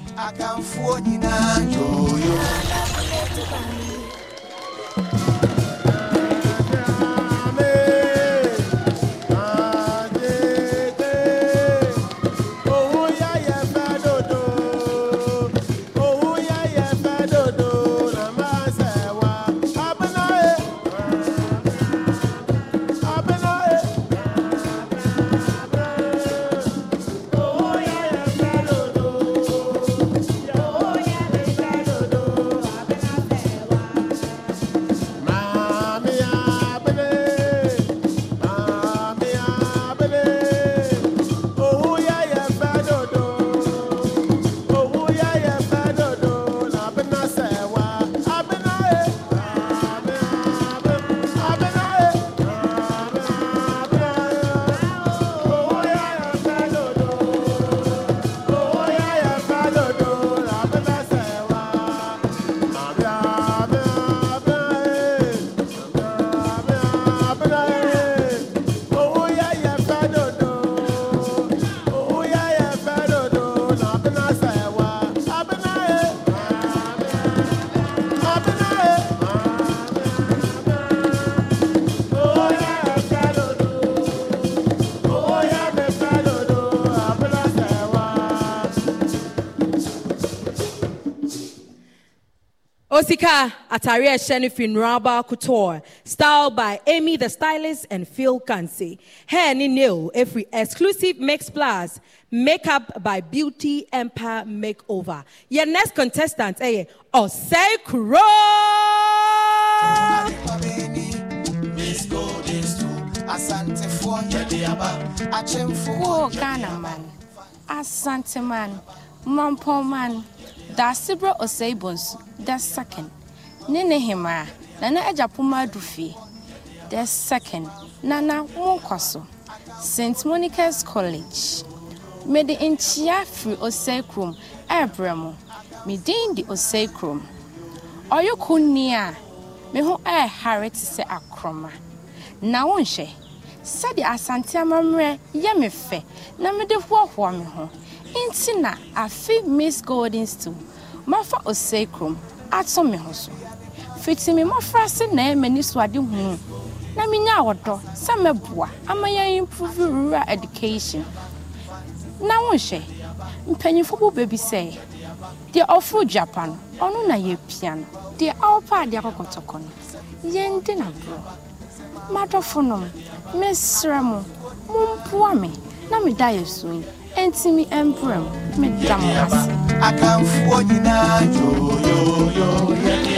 Osika Atari Esheni Finraba Couture, styled by Amy the Stylist and Phil Quancy. Hair ni nail, every exclusive Mix Plus. Makeup by Beauty Empire Makeover. Your next contestant, eh, Osei Kuro. Wo Ghana man, Asante man, Mampo man, Dasibra Oseibons, the second. Nene Hima, Nana Ejapuma Dufi, the second. Nana Wonkoso, St. Monica's College. Mede nkyia firi osei kurom ɛrebrɛ mo medin de osei kurom ɔyɛ kunni a me ho ɛrehare te sɛ akorɔma na wonhwɛ sɛdeɛ asante amammerɛ yɛ me fɛ na mede hoahoa me ho nti na afe miss golden stool mafa osei kurom ato me ho so. Fiti me se na ɛma ni so ade hunu na menya wɔdɔ sɛ mɛboa ama yɛn improve rural education. Na wonhwɛ mpanyimfo bo baabi sɛ deɛ ɔforo japan ɔno na yɛpia no. Deɛ ɔwɔpa adeɛ akɔkɔtɔkɔ no yɛndi na borɔ. Madɔfo nom mesrɛ mo mompoa me na meda yɛ so yi. Ɛntimi ɛmprɛ m meda ase akamfoɔ nyinaa yoyoyo yɛde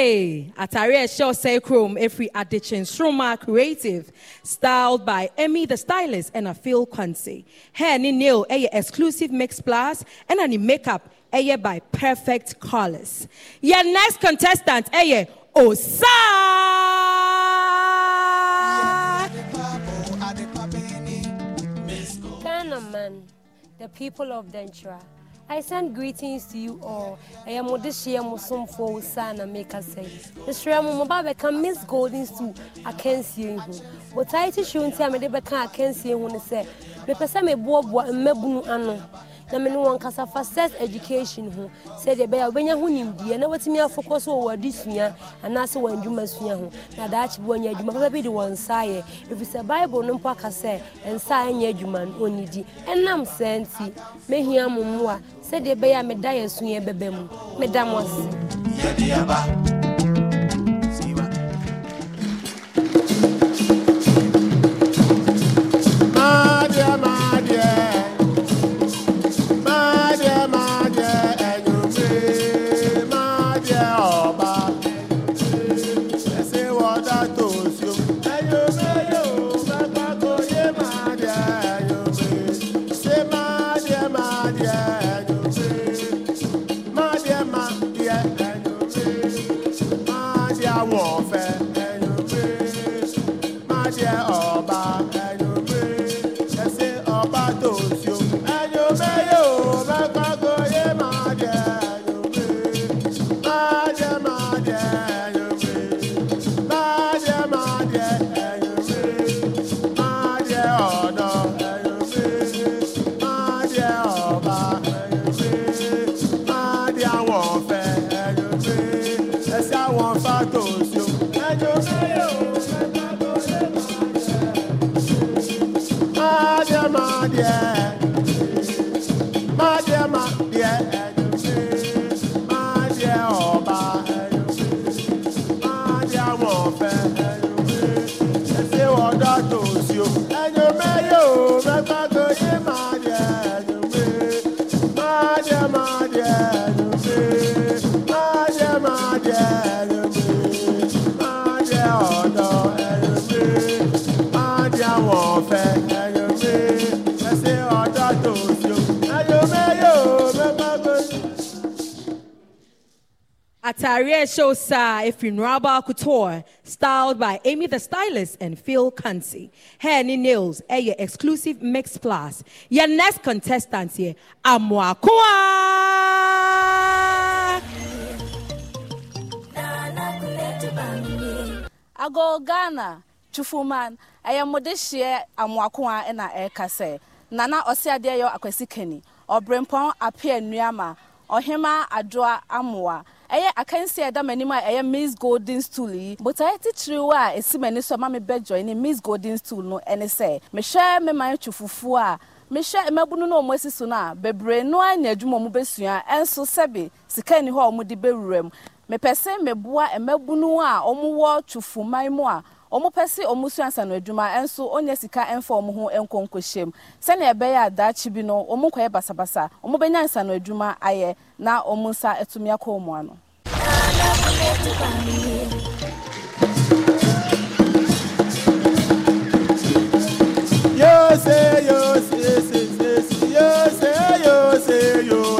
Okay, Atari Say Chrome, every addition, Stroma Creative, styled by Emmy the Stylist and a Phil Quancy. Hair ni nail, a exclusive mix plus, and any makeup, a by Perfect Colors. Your next contestant, a Osa. Ghana man, the people of Dentra, I send greetings to you all. I am Odishia Musum for Sana Maker say. This Ramu Mobile can miss Goldings too. I can't see you. But I teach you in time, I can see you when I say, Mepasa me bob what a mebun anno na me ne wɔn kasa fa sex education ho. Sɛdeɛ ɛbɛyɛ wobɛnya ho nimdeɛ. Na watumi afokɔ so wɔ sua anaasɛ wɔn adwuma sua ho. Na daakye bi wɔnya adwuma papa bi de wɔn nsa ɛfiri sɛ bible no mpo aka sɛ nsa a ɛnyɛ adwuma no ɔnnidi. Ɛnam saa nti mɛhia mo mmoa. Sɛdeɛ ɛbɛyɛ a meda yɛ sua bɛbɛ mu. Meda mo ase Atari Show Sa Efrin Rabba Couture, styled by Amy the Stylist and Phil Quancy. Hair ni nails, a your exclusive mix plus. Your next contestant here, Amwakwa. ago ghana twufuman ɛyɛ mode hyeɛ amoako a ɛna ɛreka sɛ nana ɔse adeɛ yɛ akwasi kani ɔberempɔn apea nnuama ɔhema adoa amoa ɛyɛ akansi ɛda m'anim a ɛyɛ miss golden stool yi. Botaeɛ titiriw a ɛsi m'ani so a ma mebɛ join ne miss golden stool no ɛne sɛ mehwɛ me man twe fufuo a mehwɛ mmabunu no a wɔn asi so no a bebree no anya adwuma a wɔn bɛsua ɛnso sɛbi sika ni hɔ a wɔn de bɛwura mu mepɛ sɛ meboa mmabunu a wɔwɔ twofuman mu a wɔn pɛ sɛ wɔn adwuma ɛnso ɔnyɛ sika ɛnfa wɔn ho nkɔ nkɔhyɛ mu. Sɛnea ɛbɛyɛ a bi no wɔn basabasa. Wɔn bɛnya nsa no adwuma ayɛ na wɔn nsa atumi akɔ wɔn ano. Yo say, yo say, say, say, say, yo say, yo say,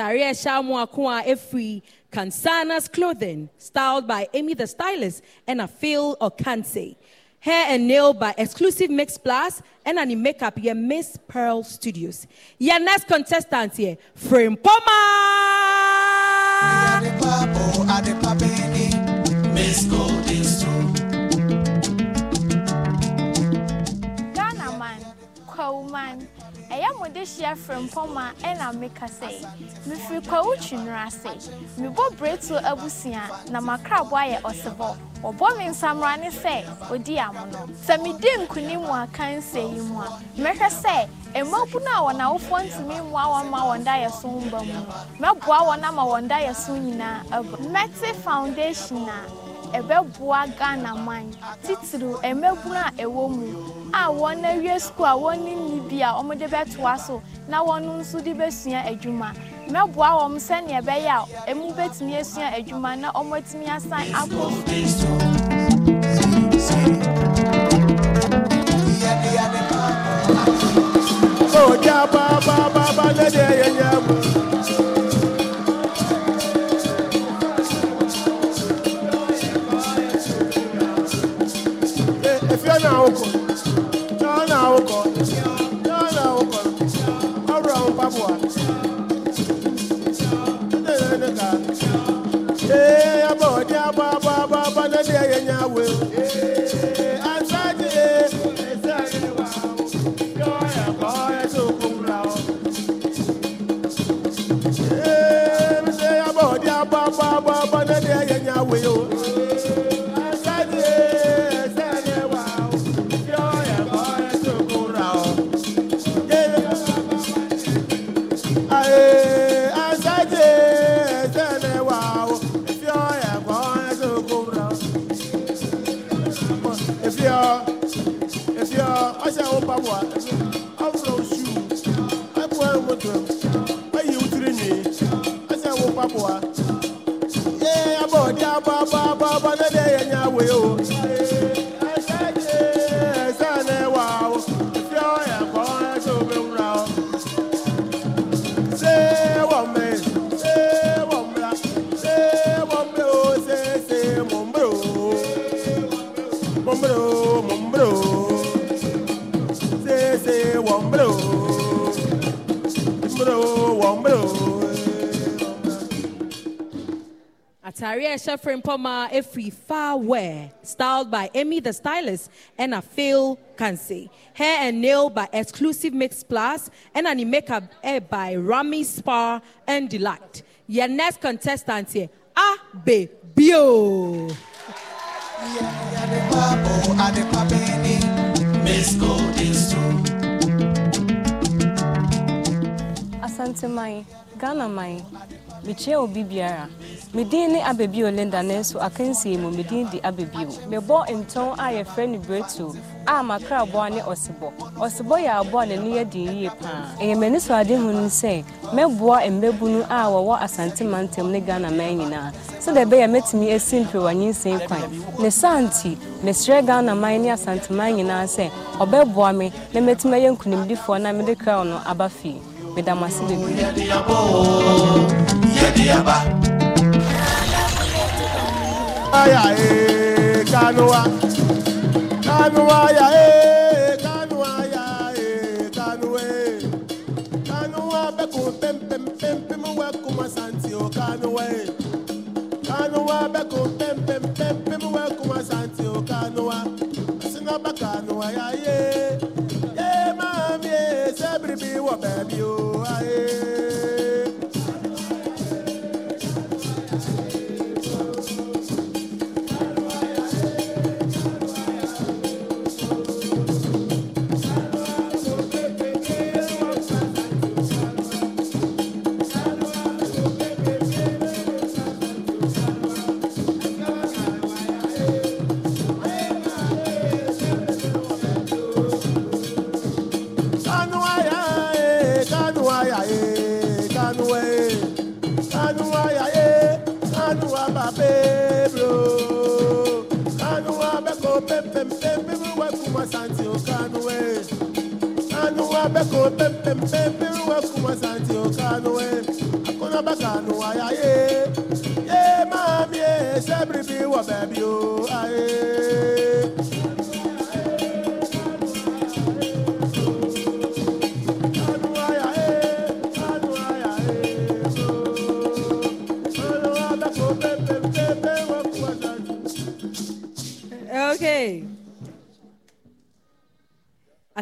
Atari Shamu Akua Efri Kansana's clothing, styled by Amy the Stylist and a Phil Okanse. Hair and nail by Exclusive Mix Plus and any makeup here Miss Pearl Studios. Your next contestant here, Frame Poma. Miss ɛyɛ mo de hyia ɛna meka sɛ mefiri kwawu twinura ase. Mebɔ breto abusua na makraboa yɛ ɔsebɔ. Wɔbɔ me nsamra ne sɛ ɔdi amono sɛ medi nkonim wɔ akansie yi mu a mɛhwɛ sɛ mmabunu a wɔn awofoɔ ntumi mmoa wɔn ma wɔn da so mba mu. Mɛboa wɔn ama wɔn da so nyinaa aba. Mɛte foundation a ɛbɛboa ghana man. Titiri mmabunu a ɛwɔ mu. A wɔn awie sukuu a wɔn ne nni bi a wɔde bɛtoa so na wɔn nso de bɛsua adwuma mɛboa wɔn sɛnea ɛbɛyɛ a emu bɛtumi asua adwuma na wɔn atumi asan akɔ sukuu. Oja ba ba ba ba le de ye ye mu. Esha Frimpoma Efri Far Wear, styled by Amy the Stylist and a Phil Quancy. Hair and nail by Exclusive Mix Plus and any makeup by Rami Spa and Delight. Your next contestant here, Abe Bio. Asante Mai, ghana man mekyia obi biara. Medin ne abɛbio linda nanso akansie mu medin de abɛbio mebɔ ntɔn a yɛfrɛ no breto a makraboa ne ɔsebɔ. Ɔsebɔ yɛ aboa n'ani yɛ den yie paa. Ɛyɛ m'ani so ade hu no sɛ mɛboa mmabunu a wɔwɔ asante mantam ne ghana man nyinaa. Sɛdeɛ ɛbɛyɛ mɛtumi asi mperewanyinsɛn kwan. Ne saa nti mesrɛ ghana man ne asante man nyinaa sɛ ɔbɛboa me na mɛtumi ayɛ nkonimdifoɔ na mede kraw no aba fie. Meda mo ase bebree Aya eh, kanua. Kanua ya eh, kanua ya eh, kanua eh. Kanua beku pem pem pem pem we kuma santi o kanua eh. Kanua beku pem pem pem pem we kuma santi o kanua. Sina ba kanua ya eh. Eh mami eh, sebri bi wo baby o Pem pem we kuma santi o kanua eh. Akuna ba kanua ya eh. Yeah, mami eh, sebri bi wa baby o aye.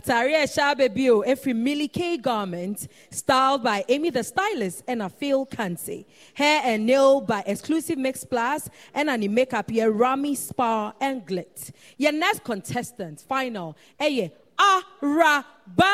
Tari Eshabebio, Efri Millie K garment, styled by Amy the Stylist and Afil Kansi. Hair and nail by Exclusive Mix Plus and an makeup here, Rami Spa and Glit. Your next contestant, final, Eye Araba.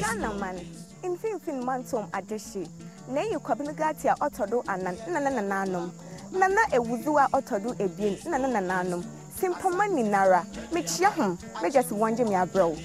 Ghana man, in fin Finfin Mantum Adeshi, ne Nay, you Kabinagati, Otodo, and Nana Nananum, Nana Ewudua Otodo Ebin, Nana Nananum na simpoma nyinara mekyia ho megya si wɔn gye me abrɛw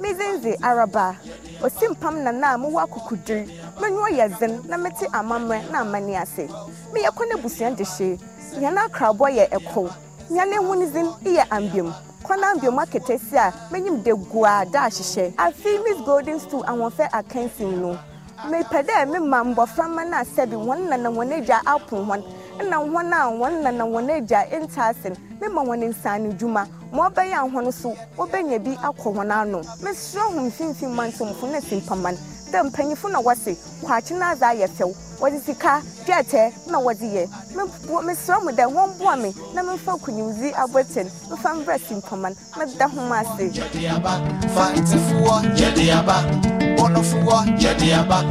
mezenze araba. Osimpam nana a mowɔ akokodiri menyo yɛ zen na mete amammerɛ na amani ase. Meyɛ kɔ ne busua dehye yɛn akrabɔ yɛ ɛko yɛn ehu ne zin yɛ ambiom kwana mbiom aketesi a menyim de gua da ahyehyɛ afi miss golden stool ahoɔfɛ akansim no. Mepɛ dɛ mema mbɔframa no a sɛbi wɔn nana wɔn agya apo wɔn ɛna wɔn a wɔn nana wɔn agya nta ase no mema wɔn nsaano dwuma. Ma ɔbɛyɛ ahono so wɔbɛnya bi akɔ wɔn ano. Mesrɛ ho mfimfini mantomfo ne simpaman dɛ mpanyinfo na wɔse kwakye no adze ayɛ fɛw. Wɔde sika dwɛtɛ na wɔde yɛ. Mesrɛ mo dɛ wɔmboa me na memfa konimdzi abɔten mfa mbrɛ simpaman meda ho ma ase. Fantifuwa, yediaba, bonofuwa, yediaba.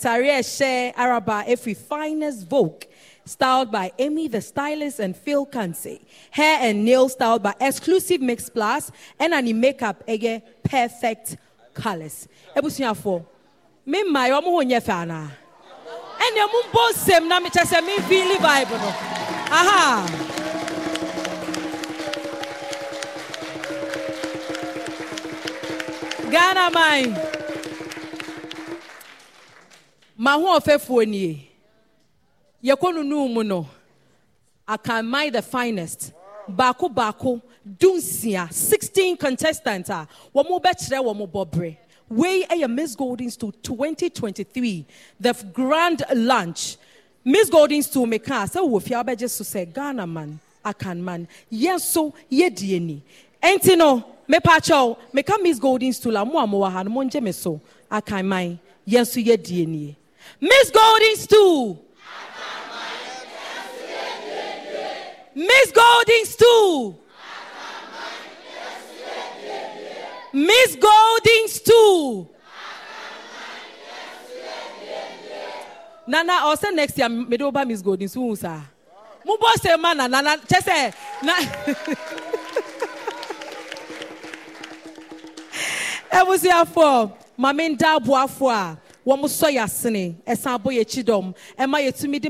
Atari share Araba Efi Finest Vogue styled by Amy the Stylist and Phil Kansi. Hair and nail styled by Exclusive Mix Plus and any makeup ege perfect colors. Ebusunyafo, me mma yo mo honye fa na. Ene mo bosem na me chese me feel vibe no. Aha. Ghana mine. Ma ho ɔfɛfoɔ nie yɛkɔ nunu mu no. Akanman the finest. Baako baako dunsia sixteen contestants a wɔn bɛkyerɛ wɔn bɔbrɛ wei yɛ miss golden stool twenty twenty three the grand lunch. Miss golden stool meka sɛ wɔ fie abɛgye so sɛ ghana man akanman yɛn nso yɛdie ni ɛnti no mepakyɛw meka miss golden stool a mo a mowɔ ha no mongye me so. Akanman yɛn nso yɛdie nie Miss Goldings too. Miss Goldings too. Miss Goldings too. Nana, I'll say next year, Medoba Miss Goldings soon, sir. Mubo se eh, mana, nana, chese. Na. Ebusiafo, eh, *laughs* eh, maminda buafo a. wɔn sɔ yɛ asene ɛsan abɔ yɛ akyi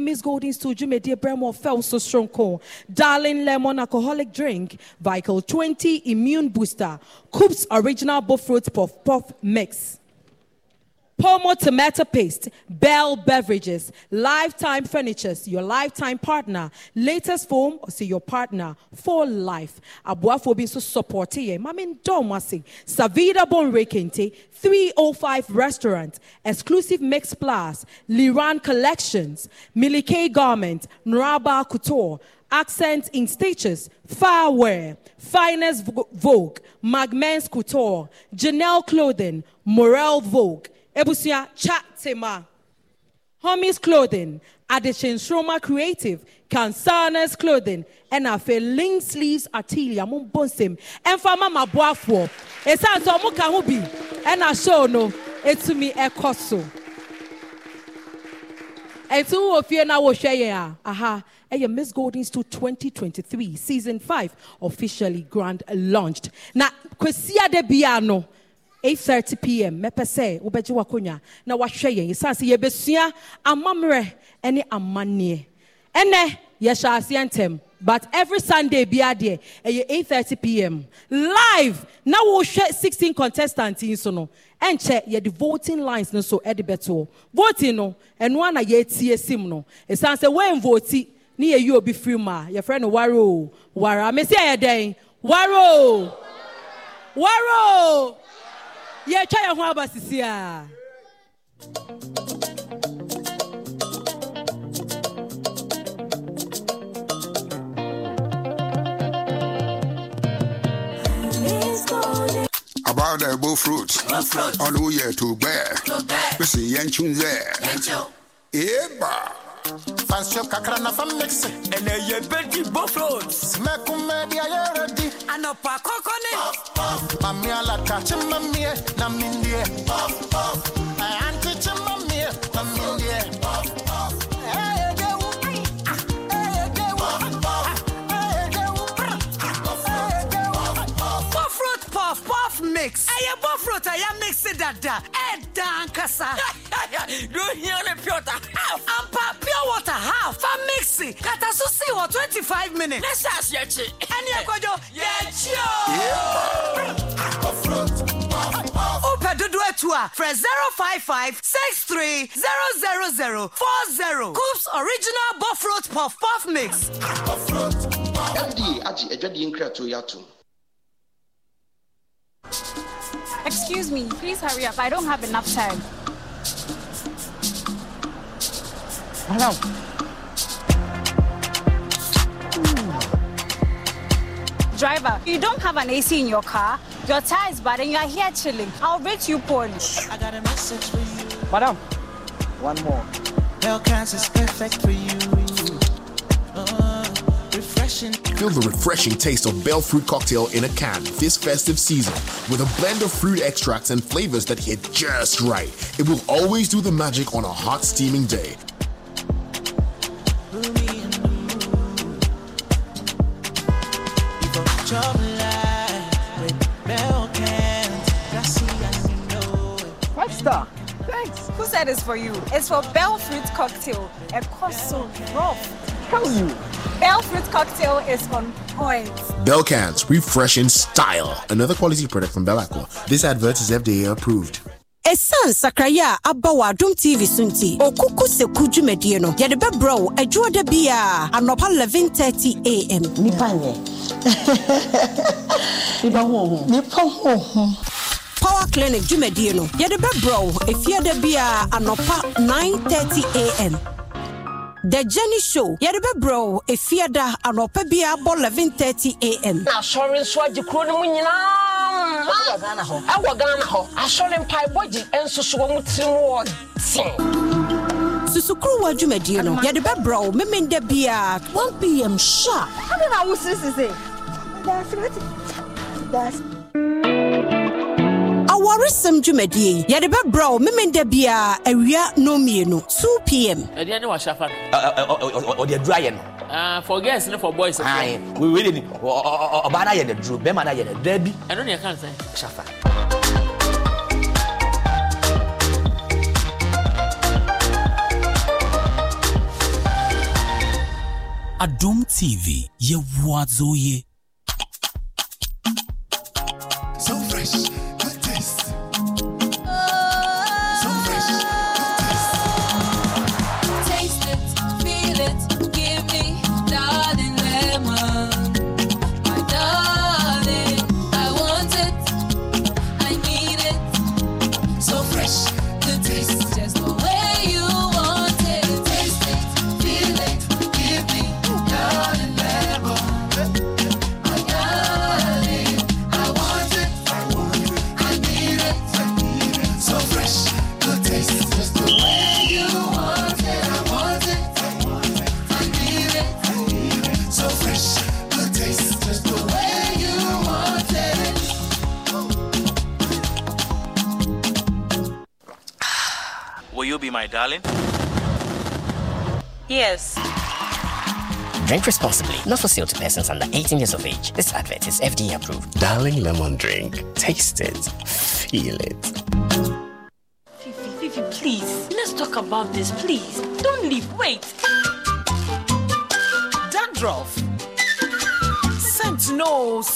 miss golden stool dwumadie brɛ mu ɔfɛw so soronko darling lemon alcoholic drink vital 20 immune booster coops original Bofrot puff puff mix Pomo tomato paste, Bell beverages, Lifetime furnitures, your lifetime partner, latest foam, or see your partner for life. Abuafo bin so support ye, mamin domasi, Savida Bon Rekente, 305 restaurant, exclusive mix plus, Liran collections, Milike garment, Nraba couture, accent in stitches, Farwear, Finest Vo- Vogue, Magmans Couture, Janelle Clothing, Morel Vogue, Ebusua Cha Tema, Homies Clothing, Addition Shroma Creative, Kansanas Clothing, and afei Link Sleeves Artilia, mo bonsem, ɛmfa ma ma boafoɔ. Ɛsan sɛ ɔmo ka ho bi, ɛna show no, etumi ɛkɔ so. ɛnti wowɔ fie na wohwɛ yɛn a aha ɛyɛ miss golden stool 2023 season 5 officially grand launched na kwasia da bia no 8:30 pm mɛpɛ sɛ wobɛgye w'akonnwa na wahwɛ yɛn ɛsiane sɛ yɛbɛsua amammerɛ ne amanneɛ ɛnɛ but every sunday bia deɛ ɛyɛ 8:30 pm live na wohwɛ 16 contestants yi nso no ɛnkyɛ yɛde voting lines no so ɛde bɛto voting no ɛno a na yɛatie sim no. Ɛsiane sɛ woɛnvoti ne yɛyi obi firi mu a yɛfrɛ no ware o ware a yɛtwa yɛn ho aba sisi a About the bull fruit, on who ye to bear. We see Yanchun there. Eba. Fancy kakra na fam mix. And a ye betty buffaloes. Mekume dia ye ready. And a pa kokone. Mami ala kache mami na mindie. Puff mix. Ɛyɛ Bofrot a yɛamix eh, dada. Ɛda ankasa. *laughs* Don't hear the pure half. Ampa pure water half. Fa mixi. Kata so si wɔ 25 minutes. Let's ask Yachi. Ɛne ɛkɔdwo. Wopɛ dodo atu a frɛ 055 63 000 40. Coops original Bofrot puff puff mix. mda agye adwadeɛ nkratoɔ yi atom Excuse me, please hurry up. I don't have enough time. Madam. Driver, you don't have an AC in your car. Your tire is bad and you are here chilling. I'll rate you poorly. I got a message for you. Madam. One more. Hellcats is perfect for you. Uh, refreshing. Feel the refreshing taste of Bell Fruit Cocktail in a can this festive season with a blend of fruit extracts and flavors that hit just right. It will always do the magic on a hot, steaming day. Five star. Thanks. Who said it's for you? It's for Bell Fruit Cocktail. A cost so rough. Tell you. Bell Fruit Cocktail is on point. Bell Cans, refreshing style. Another quality product from Bell Aqua. This advert is FDA approved. ɛsiane sakraya a aba wɔ adom tv so nti okuku seku dwumadie no. Yɛde bɛbrɛ wo adwoɔda bi a anɔpa 1130 am nipa nyɛ *laughs* nipa hoho nipa hoho power clinic dwumadie no. Yɛde bɛbrɛ wo efiada bi a anɔpa 930 am The Jenny Show, yɛde bɛbrɛ wo efiada anɔpa bi a abɔ 1130 am na asɔre nso agye kuro no mu nyinaa. Ɛwɔ ghana hɔ. Ɛwɔ ghana hɔ. Asɔre mpaebɔ gye nso so wɔn tirim wɔ ten. Susukuruwa dwumadie no yɛde bɛbrɛ wo memenda bi a 1pm sharp. Ade na wo sisise awaresɛm dwumadie yi yɛde bɛbrɛ wo memenda biaa awia no mmienu 2 pm ɛdeɛ ne yɛ dɛ So fresh. Be my darling? Yes. Drink responsibly. Not for sale to persons under 18 years of age. This advert is FDA approved. Darling lemon drink. Taste it. Feel it. Fifi, Fifi, please. Let's talk about this, please. Don't leave. Wait. Dandruff. Sentinels.